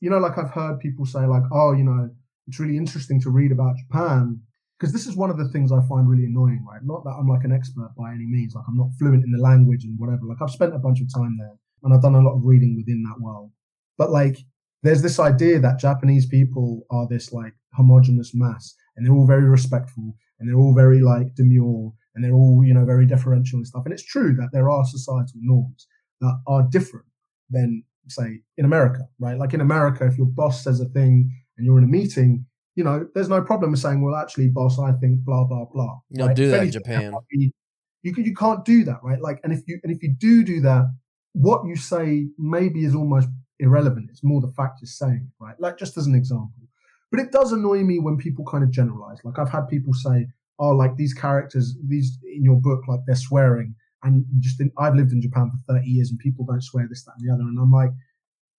You know, like I've heard people say, like, oh, you know, it's really interesting to read about Japan because this is one of the things I find really annoying, right? Not that I'm like an expert by any means, like I'm not fluent in the language and whatever. Like I've spent a bunch of time there and I've done a lot of reading within that world. But like, there's this idea that Japanese people are this like homogenous mass and they're all very respectful and they're all very like demure and they're all, you know, very deferential and stuff. And it's true that there are societal norms that are different than say in America, right? Like in America, if your boss says a thing and you're in a meeting, you know, there's no problem with saying, well, actually, boss, I think blah, blah, blah. You don't right? do If that in Japan. be- You, can, you can't do that, right? Like, and if you, and if you do do that, what you say maybe is almost irrelevant. It's more the fact you're saying, right? Like, just as an example. But it does annoy me when people kind of generalize. Like, I've had people say, oh, like these characters, these in your book, like they're swearing. And just in, I've lived in Japan for 30 years and people don't swear this, that, and the other. And I'm like,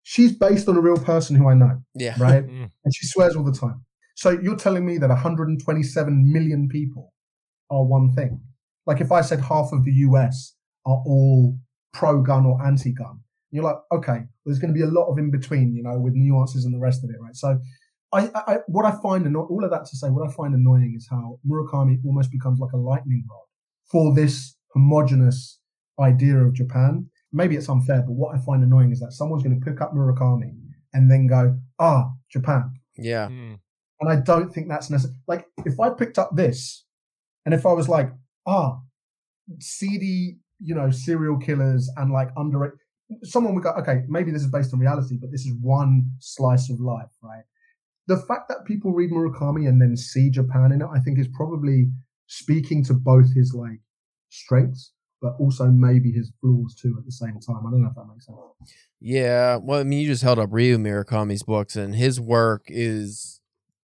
she's based on a real person who I know, Yeah. right? Mm. and she swears all the time. So you're telling me that 127 million people are one thing? Like if I said half of the US are all pro gun or anti gun, you're like, okay, there's going to be a lot of in between, you know, with nuances and the rest of it, right? So I, I what I find, and all of that to say, what I find annoying is how Murakami almost becomes like a lightning rod for this homogenous idea of Japan. Maybe it's unfair, but what I find annoying is that someone's going to pick up Murakami and then go, ah, Japan. Yeah. Mm. And I don't think that's necessary. Like, if I picked up this and if I was like, ah, seedy, you know, serial killers and like under it, someone would go, okay, maybe this is based on reality, but this is one slice of life, right? The fact that people read Murakami and then see Japan in it, I think is probably speaking to both his like strengths, but also maybe his flaws too at the same time. I don't know if that makes sense. Yeah. Well, I mean, you just held up Ryu Murakami's books, and his work is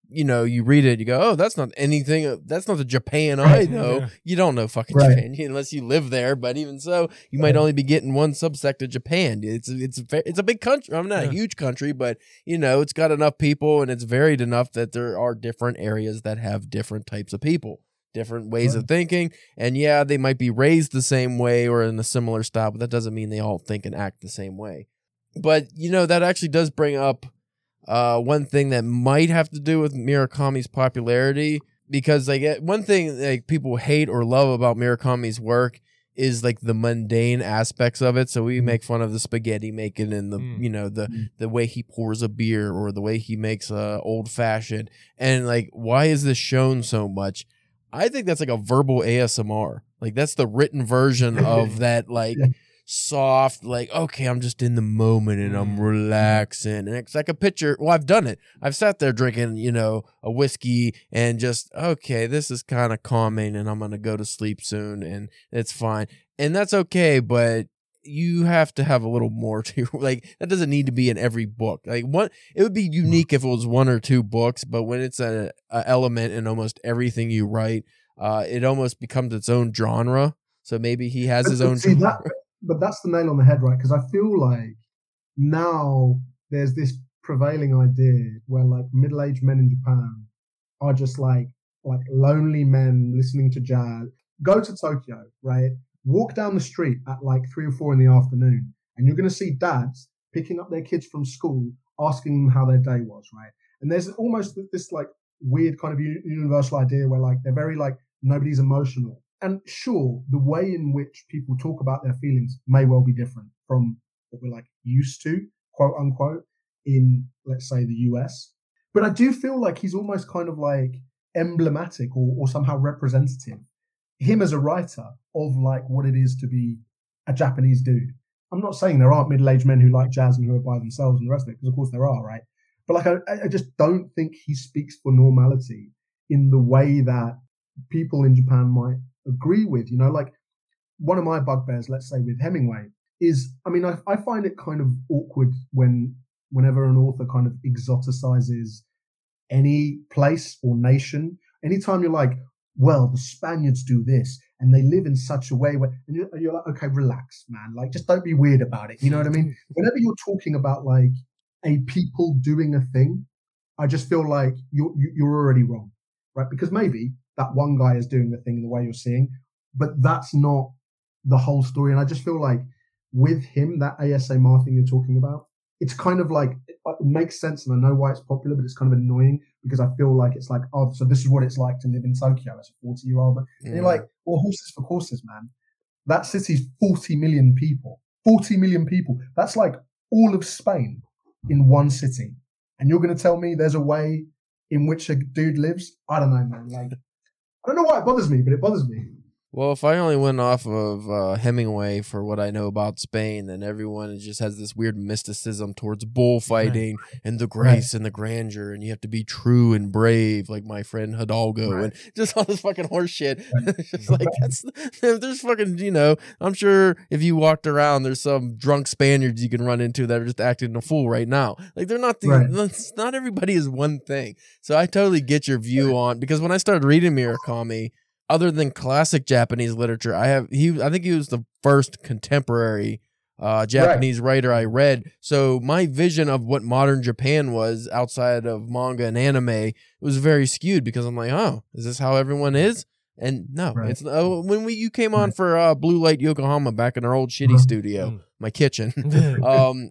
you know, you read it, you go, oh, that's not anything. uh, That's not the Japan I know. Yeah. You don't know fucking Right. Japan unless you live there. But even so, you might only be getting one subsect of Japan. It's it's a it's a big country. I'm not Yeah. a huge country, but you know, it's got enough people and it's varied enough that there are different areas that have different types of people. Different ways of thinking, and yeah, they might be raised the same way or in a similar style, but that doesn't mean they all think and act the same way. But you know, that actually does bring up uh, one thing that might have to do with Murakami's popularity because like eh, one thing like people hate or love about Murakami's work is like the mundane aspects of it. So we make fun of the spaghetti making and the Mm. you know the Mm. the way he pours a beer or the way he makes a old fashioned and like why is this shown so much? I think that's like a verbal ASMR. Like that's the written version of that like. Soft like okay i'm just in the moment and i'm Mm. relaxing. And it's like a picture well i've done it. I've sat there drinking you know a whiskey and just okay this is kind of calming and i'm gonna go to sleep soon and it's fine. And that's okay but you have to have a little more to like that doesn't need to be in every book. Like one it would be unique if it was one or two books but when it's a, a element in almost everything you write uh it almost becomes its own genre. So maybe he has his own see, that, but that's the nail on the head, right? Because I feel like now there's this prevailing idea where like middle-aged men in Japan are just like like lonely men listening to jazz. Go to Tokyo, right? Walk down the street at like three or four in the afternoon, and you're going to see dads picking up their kids from school, asking them how their day was, right? And there's almost this like weird kind of universal idea where like they're very like nobody's emotional. And sure, the way in which people talk about their feelings may well be different from what we're like used to, quote unquote, in let's say the US. But I do feel like he's almost kind of like emblematic or, or somehow representative, him as a writer of like what it is to be a Japanese dude. I'm not saying there aren't middle-aged men who like jazz and who are by themselves and the rest of it, because of course there are, right? But like I, I just don't think he speaks for normality in the way that people in Japan might agree with. You know, like one of my bugbears, let's say with Hemingway, is I mean, I, I find it kind of awkward when whenever an author kind of exoticizes any place or nation. Anytime you're like, well, the Spaniards do this and they live in such a way where, and you're, you're like, okay, relax, man. Like, just don't be weird about it. You know what I mean? Whenever you're talking about like a people doing a thing, I just feel like you're you- you're already wrong, right? Because maybe that one guy is doing the thing in the way you're seeing, but that's not the whole story. And I just feel like with him, that ASMR thing you're talking about, it's kind of like it it makes sense, and I know why it's popular, but it's kind of annoying because I feel like it's like, oh, so this is what it's like to live in Tokyo as a 40 year old. And you're like, well, horses for courses, man. That city's 40 million people. 40 million people. That's like all of Spain in one city. And you're going to tell me there's a way in which a dude lives? I don't know, man. Like, I don't know why it bothers me, but it bothers me. Well, if I only went off of uh, Hemingway for what I know about Spain, then everyone just has this weird mysticism towards bullfighting and the grace and the grandeur, and you have to be true and brave, like my friend Hidalgo, Right. and just all this fucking horse shit. Right. Just like that's there's fucking you know. I'm sure if you walked around, there's some drunk Spaniards you can run into that are just acting a fool right now. Like they're not the Right. not everybody is one thing. So I totally get your view on because when I started reading Murakami other than classic Japanese literature, I have he I think he was the first contemporary uh, Japanese writer I read. So my vision of what modern Japan was outside of manga and anime was very skewed because I'm like, oh, is this how everyone is? And no, Right. it's uh, when we you came on Right. for uh, Blue Light Yokohama back in our old shitty Uh-huh. studio, Mm. my kitchen. um,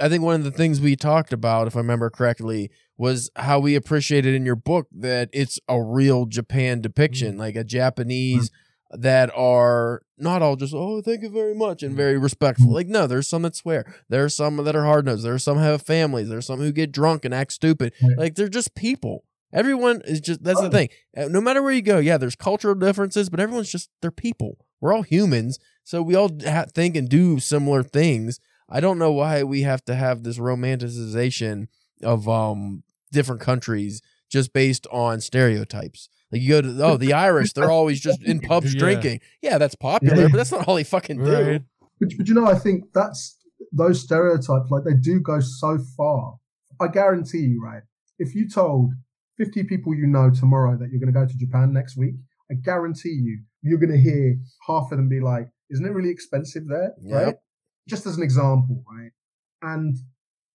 I think one of the things we talked about, if I remember correctly, was how we appreciated in your book that it's a real Japan depiction, mm-hmm. like a Japanese mm-hmm. that are not all just oh thank you very much and mm-hmm. very respectful. Like no, there's some that swear. There are some that are hard nosed. There are some have families. There's some who get drunk and act stupid. Like they're just people. Everyone is just that's the Oh. thing. Uh, No matter where you go, yeah, there's cultural differences, but everyone's just they're people. We're all humans, so we all ha- think and do similar things. I don't know why we have to have this romanticization of um different countries just based on stereotypes. Like you go to oh the Irish, they're always just in pubs Yeah. drinking. Yeah, that's popular, Yeah. but that's not all they fucking do. Right. But, but you know, I think that's those stereotypes, like they do go so far. I guarantee you, right? If you told 50 people you know tomorrow that you're going to go to Japan next week, I guarantee you, you're going to hear half of them be like, isn't it really expensive there? Yep. Right? Just as an example, right? And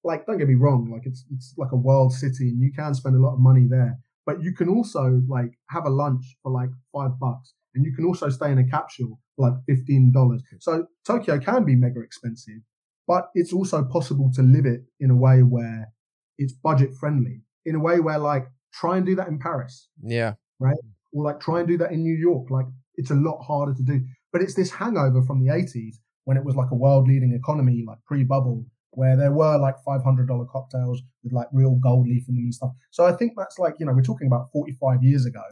like, don't get me wrong, like it's, it's like a world city and you can spend a lot of money there, but you can also like have a lunch for like five bucks and you can also stay in a capsule for like $15. So Tokyo can be mega expensive, but it's also possible to live it in a way where it's budget friendly, in a way where like try and do that in Paris Yeah. Right, or like try and do that in New York. Like it's a lot harder to do, but it's this hangover from the 80s when it was like a world leading economy, like pre bubble, where there were like $500 cocktails with like real gold leaf in them and stuff. So I think that's like, you know, we're talking about 45 years ago,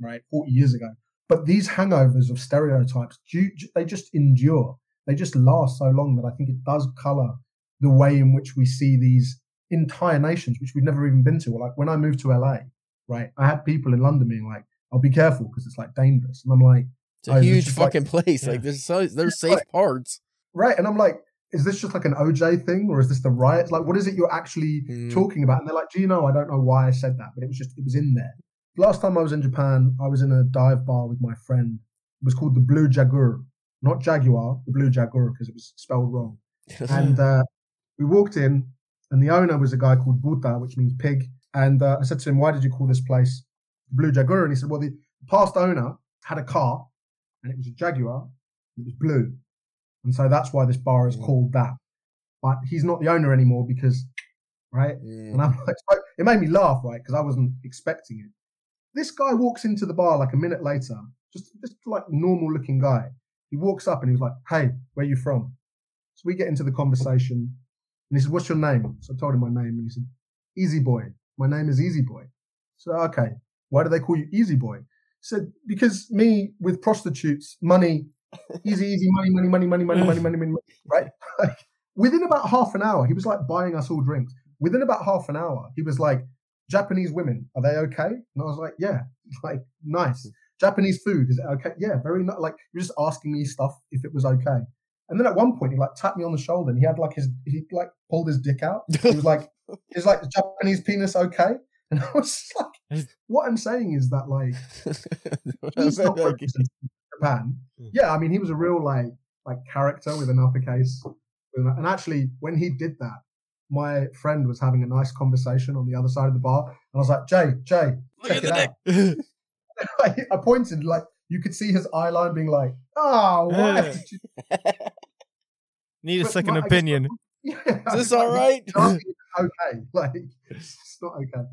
right? 40 years ago. But these hangovers of stereotypes, they just endure. They just last so long that I think it does color the way in which we see these entire nations, which we've never even been to. Like when I moved to LA, right, I had people in London being like, "I'll be careful because it's like dangerous," and I'm like, It's a Oh, huge just like- fucking place. Yeah. Like there's so there's safe like- parts. right, and I'm like, "Is this just like an OJ thing, or is this the riots? Like, what is it you're actually Mm. talking about?" And they're like, "Do you know? I don't know why I said that, but it was just it was in there." Last time I was in Japan, I was in a dive bar with my friend. It was called the Blue Jaguar, not Jaguar, the Blue Jaguar because it was spelled wrong. and uh, we walked in, and the owner was a guy called Buta, which means pig. And uh, I said to him, "Why did you call this place Blue Jaguar?" And he said, "Well, the past owner had a car, and it was a Jaguar. It was blue, and so that's why this bar is Mm. called that. But he's not the owner anymore because, right? Mm. And I'm like, so it made me laugh, right? Because I wasn't expecting it. This guy walks into the bar like a minute later, just just like normal looking guy. He walks up and he was like, "Hey, where you from?" So we get into the conversation, and he said, "What's your name?" So I told him my name, and he said, "Easy Boy. My name is Easy Boy." So okay, why do they call you Easy Boy? Said, "Because me with prostitutes, money, easy, easy, money, money, money, money, money, money, money, money, money right?" Like, within about half an hour, he was like buying us all drinks. Within about half an hour, he was like, "Japanese women, are they okay?" And I was like, "Yeah, like nice." Japanese food, is it okay? Yeah, very nice. Like, he was just asking me stuff if it was okay. And then at one point, he like tapped me on the shoulder and he had like his, he like pulled his dick out. He was like, is like Japanese penis okay? And I was like, what I'm saying is that like, he's not representing Japan. Hmm. Yeah, I mean, he was a real like, like character with an uppercase. And actually, when he did that, my friend was having a nice conversation on the other side of the bar. And I was like, Jay, Jay, Look check at it out. I pointed like you could see his eye line being like, ah, "Oh, why ah. did you?" Need a But second my- I guess opinion. Yeah, Is this all right? okay, like it's not okay.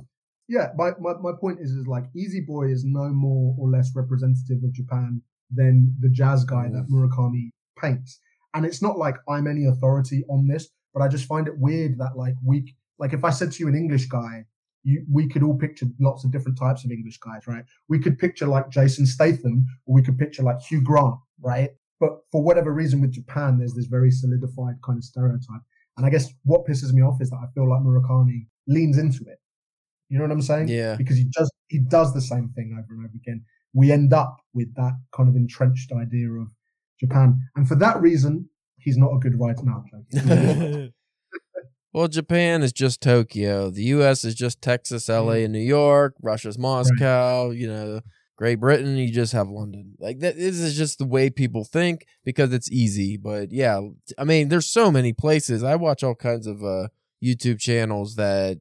Yeah, my, my, my point is is like Easy Boy is no more or less representative of Japan than the jazz guy that Murakami paints. And it's not like I'm any authority on this, but I just find it weird that like we like if I said to you an English guy, you we could all picture lots of different types of English guys, right? We could picture like Jason Statham, or we could picture like Hugh Grant, right? But for whatever reason with Japan, there's this very solidified kind of stereotype. And I guess what pisses me off is that I feel like Murakami leans into it. You know what I'm saying? Yeah. Because he does he does the same thing over and over again. We end up with that kind of entrenched idea of Japan, and for that reason, he's not a good writer now. Well, Japan is just Tokyo. The U.S. is just Texas, L.A., and New York. Russia's Moscow. You know, Great Britain, you just have London. Like that this is just the way people think because it's easy. But yeah, I mean, there's so many places. I watch all kinds of uh YouTube channels that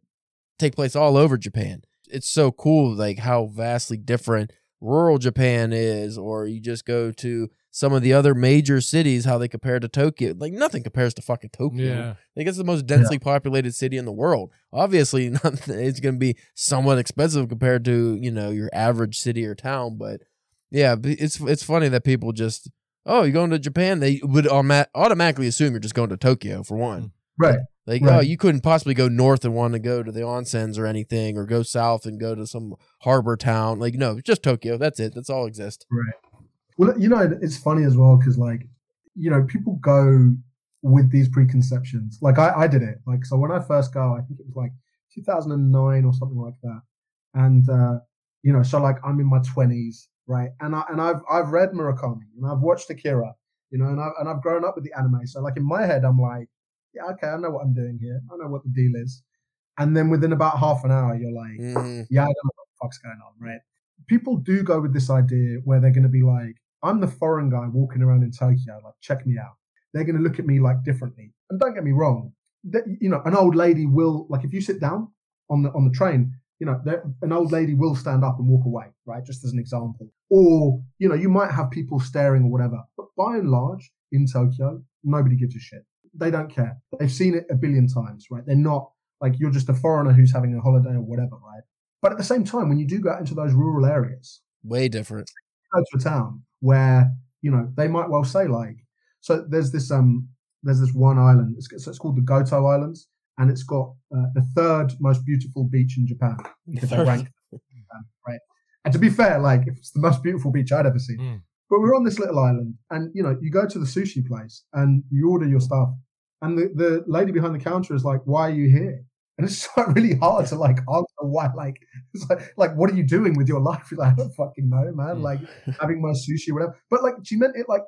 take place all over Japan. It's so cool like how vastly different rural Japan is, or you just go to some of the other major cities, how they compare to Tokyo. Like nothing compares to fucking Tokyo. Yeah. Like it's the most densely populated city in the world. Obviously, not, it's going to be somewhat expensive compared to you know your average city or town. But yeah, it's it's funny that people just oh you're going to Japan. They would automatically assume you're just going to Tokyo for one. Hmm. Right. Like Right. oh you couldn't possibly go north and want to go to the onsens or anything, or go south and go to some harbor town. Like no, just Tokyo. That's it. That's all exists. Right. Well, you know, it's funny as well because, like, you know, people go with these preconceptions. Like, I, I did it. Like, so when I first go, I think it was like 2009 or something like that. And, uh, you know, so like I'm in my 20s, right? And I and I've I've read Murakami and I've watched Akira, you know, and I've and I've grown up with the anime. So like in my head, I'm like, yeah, okay, I know what I'm doing here. I know what the deal is. And then within about half an hour, you're like, Mhm. yeah, I don't know what the fuck's going on, right? People do go with this idea where they're going to be like, I'm the foreign guy walking around in Tokyo, like, check me out. They're going to look at me like differently. And don't get me wrong, that, you know, an old lady will, like, if you sit down on the on the train, you know, an old lady will stand up and walk away, right? Just as an example. Or, you know, you might have people staring or whatever. But by and large, in Tokyo, nobody gives a shit. They don't care. They've seen it a billion times, right? They're not like you're just a foreigner who's having a holiday or whatever, right? But at the same time, when you do go out into those rural areas, Way different. go to a town where you know they might well say like, so there's this um there's this one island. It's, so it's called the Goto Islands, and it's got uh, the third most beautiful beach in Japan because they rank right. And to be fair, like it's the most beautiful beach I'd ever seen. Mm. But we're on this little island, and you know, you go to the sushi place and you order your stuff, and the, the lady behind the counter is like, "Why are you here?" And it's like really hard to like answer why. Like, it's like, like, what are you doing with your life? You're like, I don't fucking know, man. Like having my sushi, or whatever. But like, she meant it like,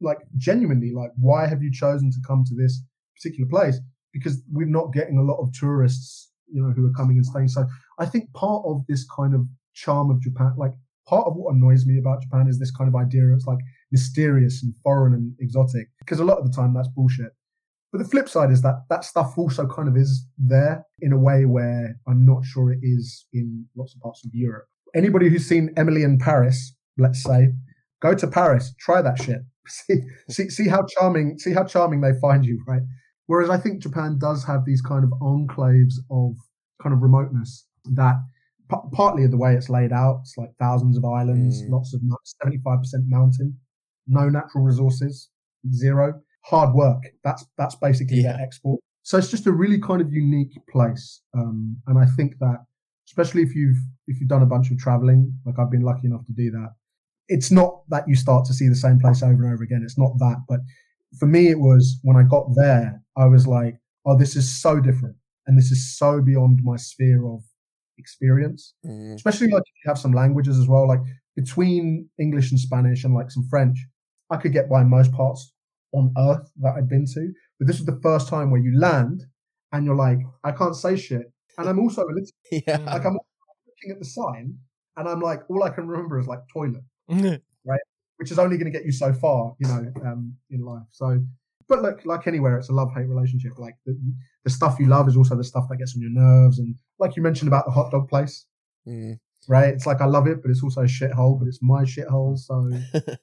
like genuinely. Like, why have you chosen to come to this particular place? Because we're not getting a lot of tourists, you know, who are coming and staying. So I think part of this kind of charm of Japan, like part of what annoys me about Japan is this kind of idea it's like mysterious and foreign and exotic because a lot of the time that's bullshit. But the flip side is that that stuff also kind of is there in a way where I'm not sure it is in lots of parts of Europe. Anybody who's seen Emily in Paris, let's say, go to Paris, try that shit. See, see, see how charming, see how charming they find you, right? Whereas I think Japan does have these kind of enclaves of kind of remoteness that p- partly of the way it's laid out, it's like thousands of islands, Mm. lots of seventy-five percent mountain, no natural resources, zero hard work. That's that's basically their export. So it's just a really kind of unique place, um, and I think that especially if you've if you've done a bunch of traveling, like I've been lucky enough to do that, it's not that you start to see the same place over and over again. It's not that, but for me, it was when I got there, I was like, oh, this is so different, and this is so beyond my sphere of experience Mm. especially like if you have some languages as well like between english and spanish and like some french i could get by most parts on earth that i'd been to but this was the first time where you land and you're like i can't say shit and i'm also a little Yeah. like i'm looking at the sign and i'm like all i can remember is like toilet right? which is only going to get you so far you know um, in life so but look like anywhere it's a love-hate relationship like the, the stuff you love is also the stuff that gets on your nerves and like you mentioned about the hot dog place Mm. right? It's like I love it, but it's also a shithole, but it's my shithole. So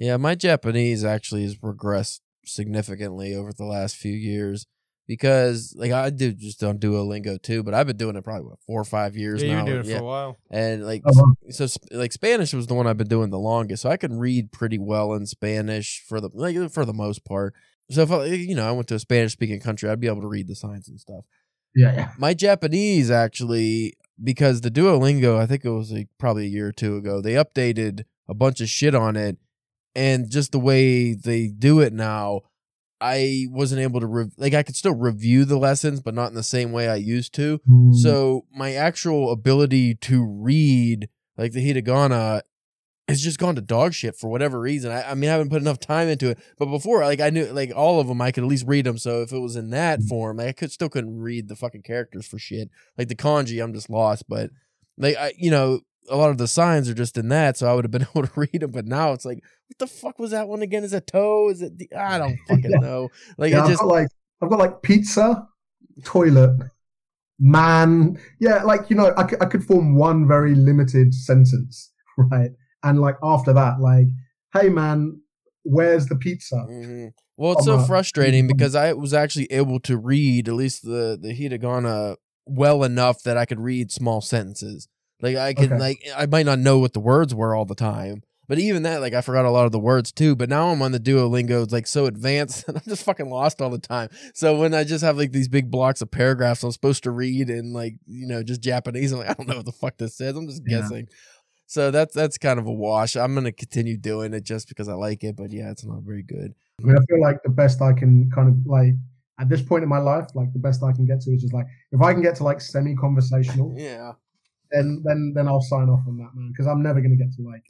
Yeah, my Japanese actually has progressed significantly over the last few years because, like, I do just on Duolingo too, but I've been doing it probably what, four or five years Yeah, now. you've been doing it for a while. and like, wow. Uh-huh. so like Spanish was the one I've been doing the longest, so I can read pretty well in Spanish for the like for the most part. So if I, you know I went to a Spanish speaking country, I'd be able to read the signs and stuff. yeah, yeah, My Japanese actually, because the Duolingo, I think it was like probably a year or two ago, they updated a bunch of shit on it, and just the way they do it now, I wasn't able to rev- like I could still review the lessons, but not in the same way I used to. Mm. So my actual ability to read like the hiragana has just gone to dog shit for whatever reason. I, I mean, I haven't put enough time into it. But before, like I knew, like all of them, I could at least read them. So if it was in that form, like, I could still couldn't read the fucking characters for shit. Like the kanji, I'm just lost. But like I, you know, a lot of the signs are just in that, so I would have been able to read them. But now it's like, what the fuck was that one again? Is it toe? Is it? The, I don't fucking Yeah. know. Like yeah, it I've just got like I've got like pizza, toilet, man. Yeah, like you know, I could, I could form one very limited sentence, right? And like after that, like, hey man, where's the pizza? Mhm. Well, it's so frustrating because I was actually able to read at least the the hiragana well enough that I could read small sentences. Like I can Okay. like I might not know what the words were all the time, but even that like I forgot a lot of the words too. But now I'm on the Duolingo, it's like so advanced, and I'm just fucking lost all the time. So when I just have like these big blocks of paragraphs I'm supposed to read in like you know just Japanese, I'm like I don't know what the fuck this says. I'm just Yeah. guessing. So that's that's kind of a wash. I'm gonna continue doing it just because I like it, but yeah, it's not very good. I mean, I feel like the best I can kind of like at this point in my life, like the best I can get to is just like if I can get to like semi-conversational, Yeah. Then then then I'll sign off on that, man. Because I'm never gonna get to like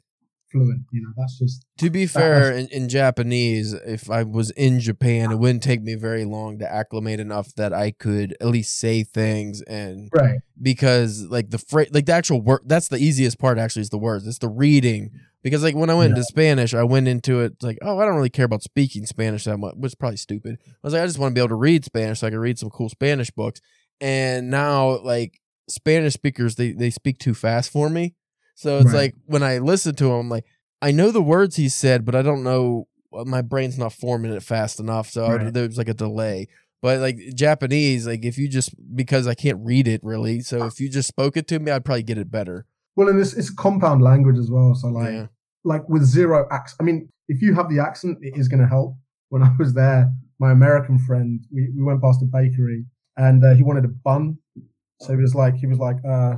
fluent. You know, that's just To be fair, in, in Japanese, if I was in Japan, it wouldn't take me very long to acclimate enough that I could at least say things and right. because like the fra- like the actual word that's the easiest part actually is the words. It's the reading. Because like when I went Yeah. into Spanish, I went into it like, oh, I don't really care about speaking Spanish that much, which is probably stupid. I was like, I just want to be able to read Spanish so I can read some cool Spanish books. And now like Spanish speakers, they they speak too fast for me. So it's Right. like when I listen to him, I'm like, I know the words he said, but I don't know. uh, My brain's not forming it fast enough, so Right. there's like a delay. But like Japanese, like if you just because I can't read it really, so if you just spoke it to me, I'd probably get it better. Well, and it's it's compound language as well. So like yeah. like with zero accent. I mean, if you have the accent, it is going to help. When I was there, my American friend, we, we went past a bakery and uh, he wanted a bun. So he was like, he was like, uh,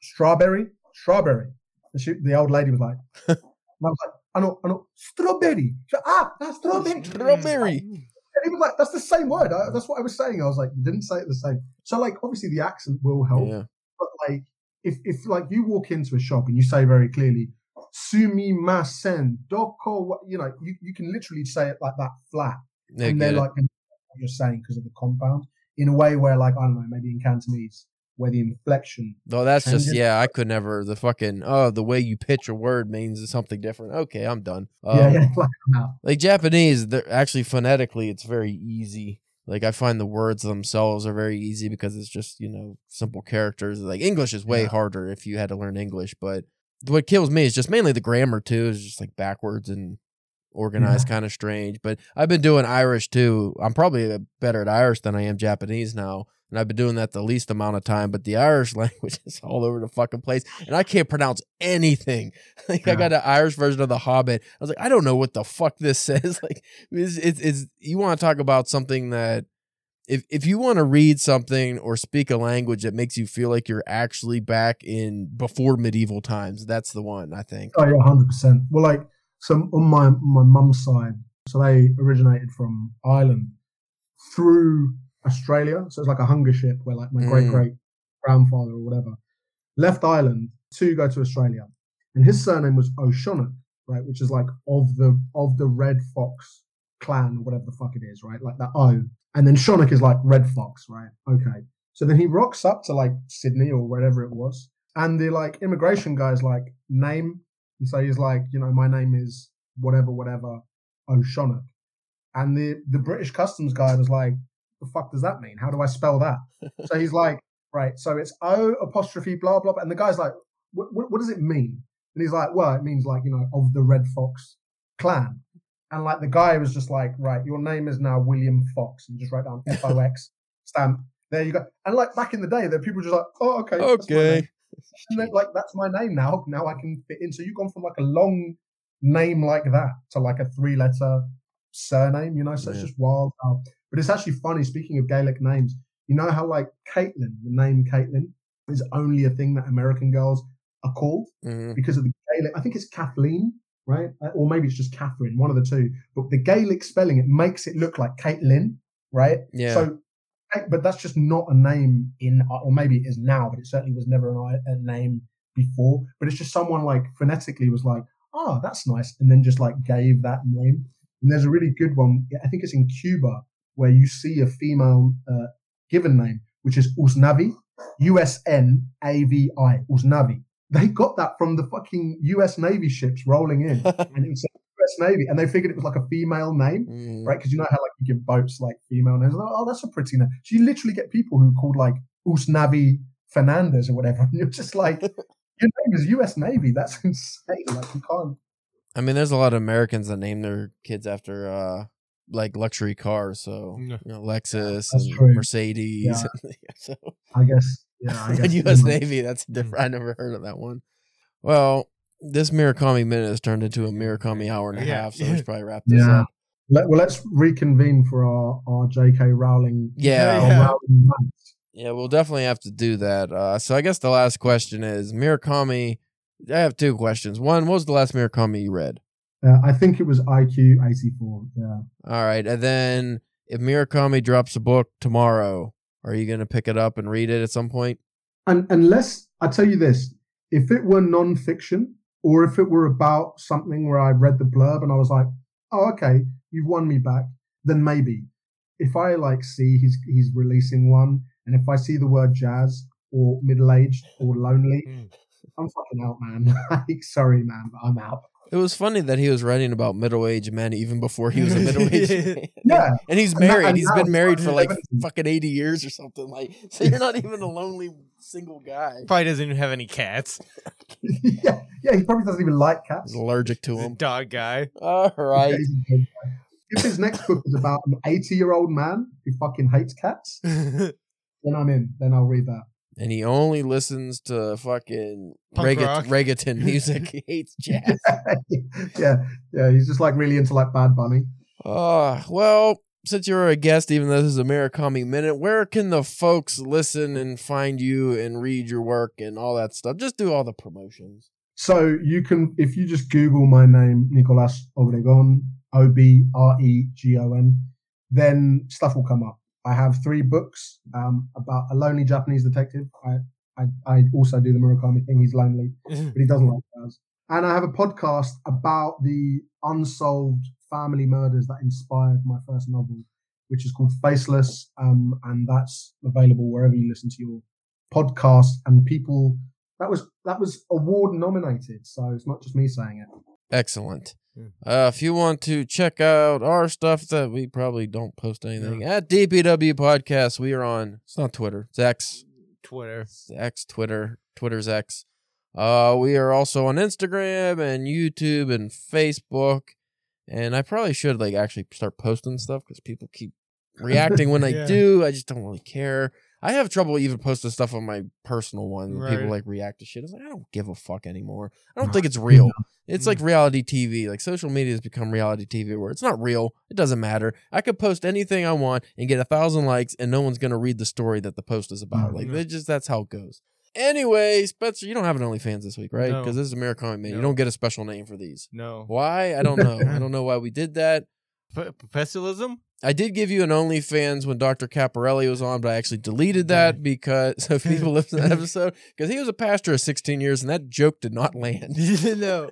strawberry, strawberry. And she, the old lady was like, and I was like, I know, I know, strawberry. She, ah, that's strawberry. Strawberry. And he was like, that's the same word. I, that's what I was saying. I was like, you didn't say it the same. So like, obviously the accent will help Yeah. but like if if like you walk into a shop and you say very clearly sumimasen doko you know you, you can literally say it like that flat and they're like gonna know what you're saying because of the compound in a way where like i don't know maybe in cantonese where the inflection Though that's just yeah, I could never the fucking oh the way you pitch a word means something different. Okay, I'm done. Um, yeah yeah like now Like Japanese, they're actually phonetically, it's very easy. Like I find the words themselves are very easy because it's just you know simple characters. Like English is way Yeah. harder if you had to learn English, but what kills me is just mainly the grammar too. Is just like backwards and organized, kind of strange. But I've been doing Irish too. I'm probably uh, better at Irish than I am Japanese now. And I've been doing that the least amount of time, but the Irish language is all over the fucking place, and I can't pronounce anything. Like I got an Irish version of The Hobbit. I was like, I don't know what the fuck this says. Like, it's, it's, it's you want to talk about something that if if you want to read something or speak a language that makes you feel like you're actually back in before medieval times, that's the one I think. oh yeah 100% well like so on my my mum's side so they originated from ireland through australia. So it's like a hunger ship where like my Mm. great great grandfather or whatever left ireland to go to australia. And his surname was o'shannach right which is like of the of the red fox clan or whatever the fuck it is right like that o. And then shannach is like red fox right okay. So then he rocks up to like sydney or wherever it was and the like immigration guy's like name and so he's like you know my name is whatever whatever o'shannach and the the british customs guy was like the fuck does that mean? How do i spell that? So he's like right so it's o apostrophe blah blah blah. And the guy's like what, does it mean? And he's like well it means like you know of the red fox clan. And like the guy was just like right your name is now william fox. And just write down f-o-x stamp there you go. And like back in the day there people were just like oh okay that's my name. Okay. And then, like that's my name now. Now I can fit in. So you've gone from like a long name like that to like a three letter surname, you know. So it's just wild. But it's actually funny. Speaking of Gaelic names, you know how like Caitlin, the name Caitlin, is only a thing that American girls are called Mhm. because of the Gaelic. I think it's Kathleen, right? Uh, Or maybe it's just Catherine, one of the two. But the Gaelic spelling, it makes it look like Caitlin, right? Yeah. So, but that's just not a name in, or maybe it is now, but it certainly was never an, a name before. But it's just someone like phonetically was like, oh, that's nice, and then just like gave that name. And there's a really good one. I think it's in Cuba where you see a female uh, given name, which is Usnavi, U S N A V I, Usnavi. they got that from the fucking U.S. Navy ships rolling in, and it was U.S. Navy, and they figured it was like a female name, Mm. right? Because you know how like you give boats like female names. Like, oh, that's a pretty name. So you literally get people who called like Usnavi Fernandez or whatever, and you're just like, your name is U.S. Navy. That's insane. Like you can't. I mean, there's a lot of Americans that name their kids after uh like luxury cars. So you know, Lexus That's and true. Mercedes. so I guess. Yeah. I guess. U.S. Navy. That's different. I never heard of that one. Well, this Murakami minute has turned into a Murakami hour and a Yeah. half, so we should probably wrap this Yeah. up. Let, well, let's reconvene for our our J.K. Rowling. Yeah. Yeah. Rowling. Yeah, we'll definitely have to do that. Uh, so I guess the last question is Murakami. I have two questions. One, what was the last Murakami you read? Uh, I think it was IQ eighty four. Yeah. All right, and then if Murakami drops a book tomorrow, are you going to pick it up and read it at some point? And unless I tell you this, if it were non-fiction or if it were about something where I read the blurb and I was like, "Oh, okay, you've won me back," then maybe. If I like see he's he's releasing one, and if I see the word jazz or middle-aged or lonely, Mm. I'm fucking out, man. like, sorry, man, but I'm out. It was funny that he was writing about middle-aged men even before he was a middle-aged man. Yeah, And he's And that- married. and He's been married for like 2017. fucking 80 years or something. Like, so you're not even a lonely single guy. Probably doesn't even have any cats. yeah, yeah. He probably doesn't even like cats. He's allergic to them. dog guy. All right. Yeah, he's a good guy. If his next book is about an 80 year old man who fucking hates cats, then I'm in. Then I'll read that. And he only listens to fucking Punk regga- reggaeton music. he hates jazz. yeah, yeah. He's just like really into like Bad Bunny. Uh, well, since you're a guest, even though this is a Murakami Minute, where can the folks listen and find you and read your work and all that stuff? Just do all the promotions. So you can, if you just Google my name, Nicolás Obregón, O B R E G O N, then stuff will come up. I have three books um, about a lonely Japanese detective. I, I, I also do the Murakami thing. He's lonely. but he doesn't like jazz. And I have a podcast about the unsolved family murders that inspired my first novel, which is called Faceless, um, and that's available wherever you listen to your podcast. And people that was that was award nominated, so it's not just me saying it. Excellent. Uh, if you want to check out our stuff that we probably don't post anything at DPW Podcast, we are on. It's not Twitter. It's X. Twitter. It's X Twitter. Twitter's X. Uh, we are also on Instagram and YouTube and Facebook. And I probably should like actually start posting stuff because people keep reacting when I do. I just don't really care. I have trouble even posting stuff on my personal one. when People like react to shit. It's like I don't give a fuck anymore. I don't think it's real. It's Mm. like reality TV. Like social media has become reality TV where it's not real. It doesn't matter. I could post anything I want and get a thousand likes, and no one's gonna read the story that the post is about. Like Mm. they just that's how it goes. Anyway, Spencer, you don't have an OnlyFans this week, right? No. Because this is American Man. You don't get a special name for these. No. Why? I don't know. I don't know why we did that. P- professionalism? I did give you an OnlyFans when Dr. Caparelli was on, but I actually deleted that because so people listen to that episode because he was a pastor of 16 years and that joke did not land. no.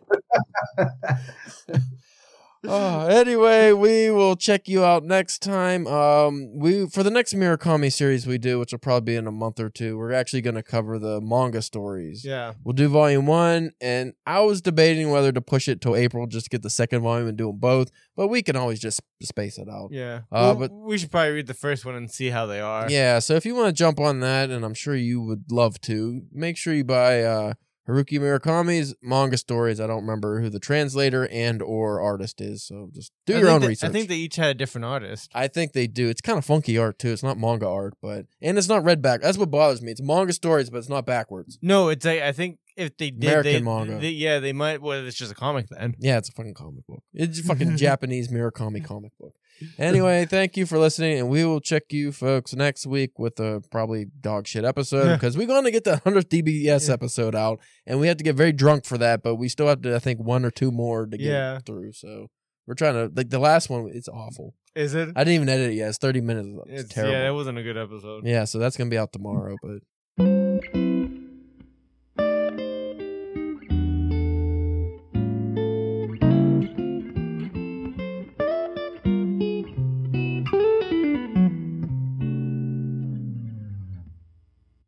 Oh, anyway, we will check you out next time. Um, we for the next Murakami series we do, which will probably be in a month or two. We're actually going to cover the manga stories. Yeah. We'll do volume one, and I was debating whether to push it till April just to get the second volume and do them both, but we can always just space it out. Yeah. Uh, Well, but- we should probably read the first one and see how they are. Yeah, so if you want to jump on that, and I'm sure you would love to, make sure you buy uh, Haruki Murakami's manga stories. I don't remember who the translator and or artist is, so just do I your own they- research. I think they each had a different artist. I think they do. It's kind of funky art too. It's not manga art, but and it's not read back. That's what bothers me. It's manga stories, but it's not backwards. No, it's a, I think if they did, American they, manga. they- yeah, they might. Well, it's just a comic then. Yeah, it's a fucking comic book. It's a fucking Japanese Murakami comic book. Anyway, thank you for listening, and we will check you folks next week with a probably dog shit episode because we're going to get the 100th DBS Yeah. episode out, and we have to get very drunk for that, but we still have to, I think, one or two more to get Yeah. through. So we're trying to, like, the last one, it's awful. Is it? I didn't even edit it yet. It's 30 minutes. It's, It's- terrible. yeah, that wasn't a good episode. Yeah, so that's gonna be out tomorrow. But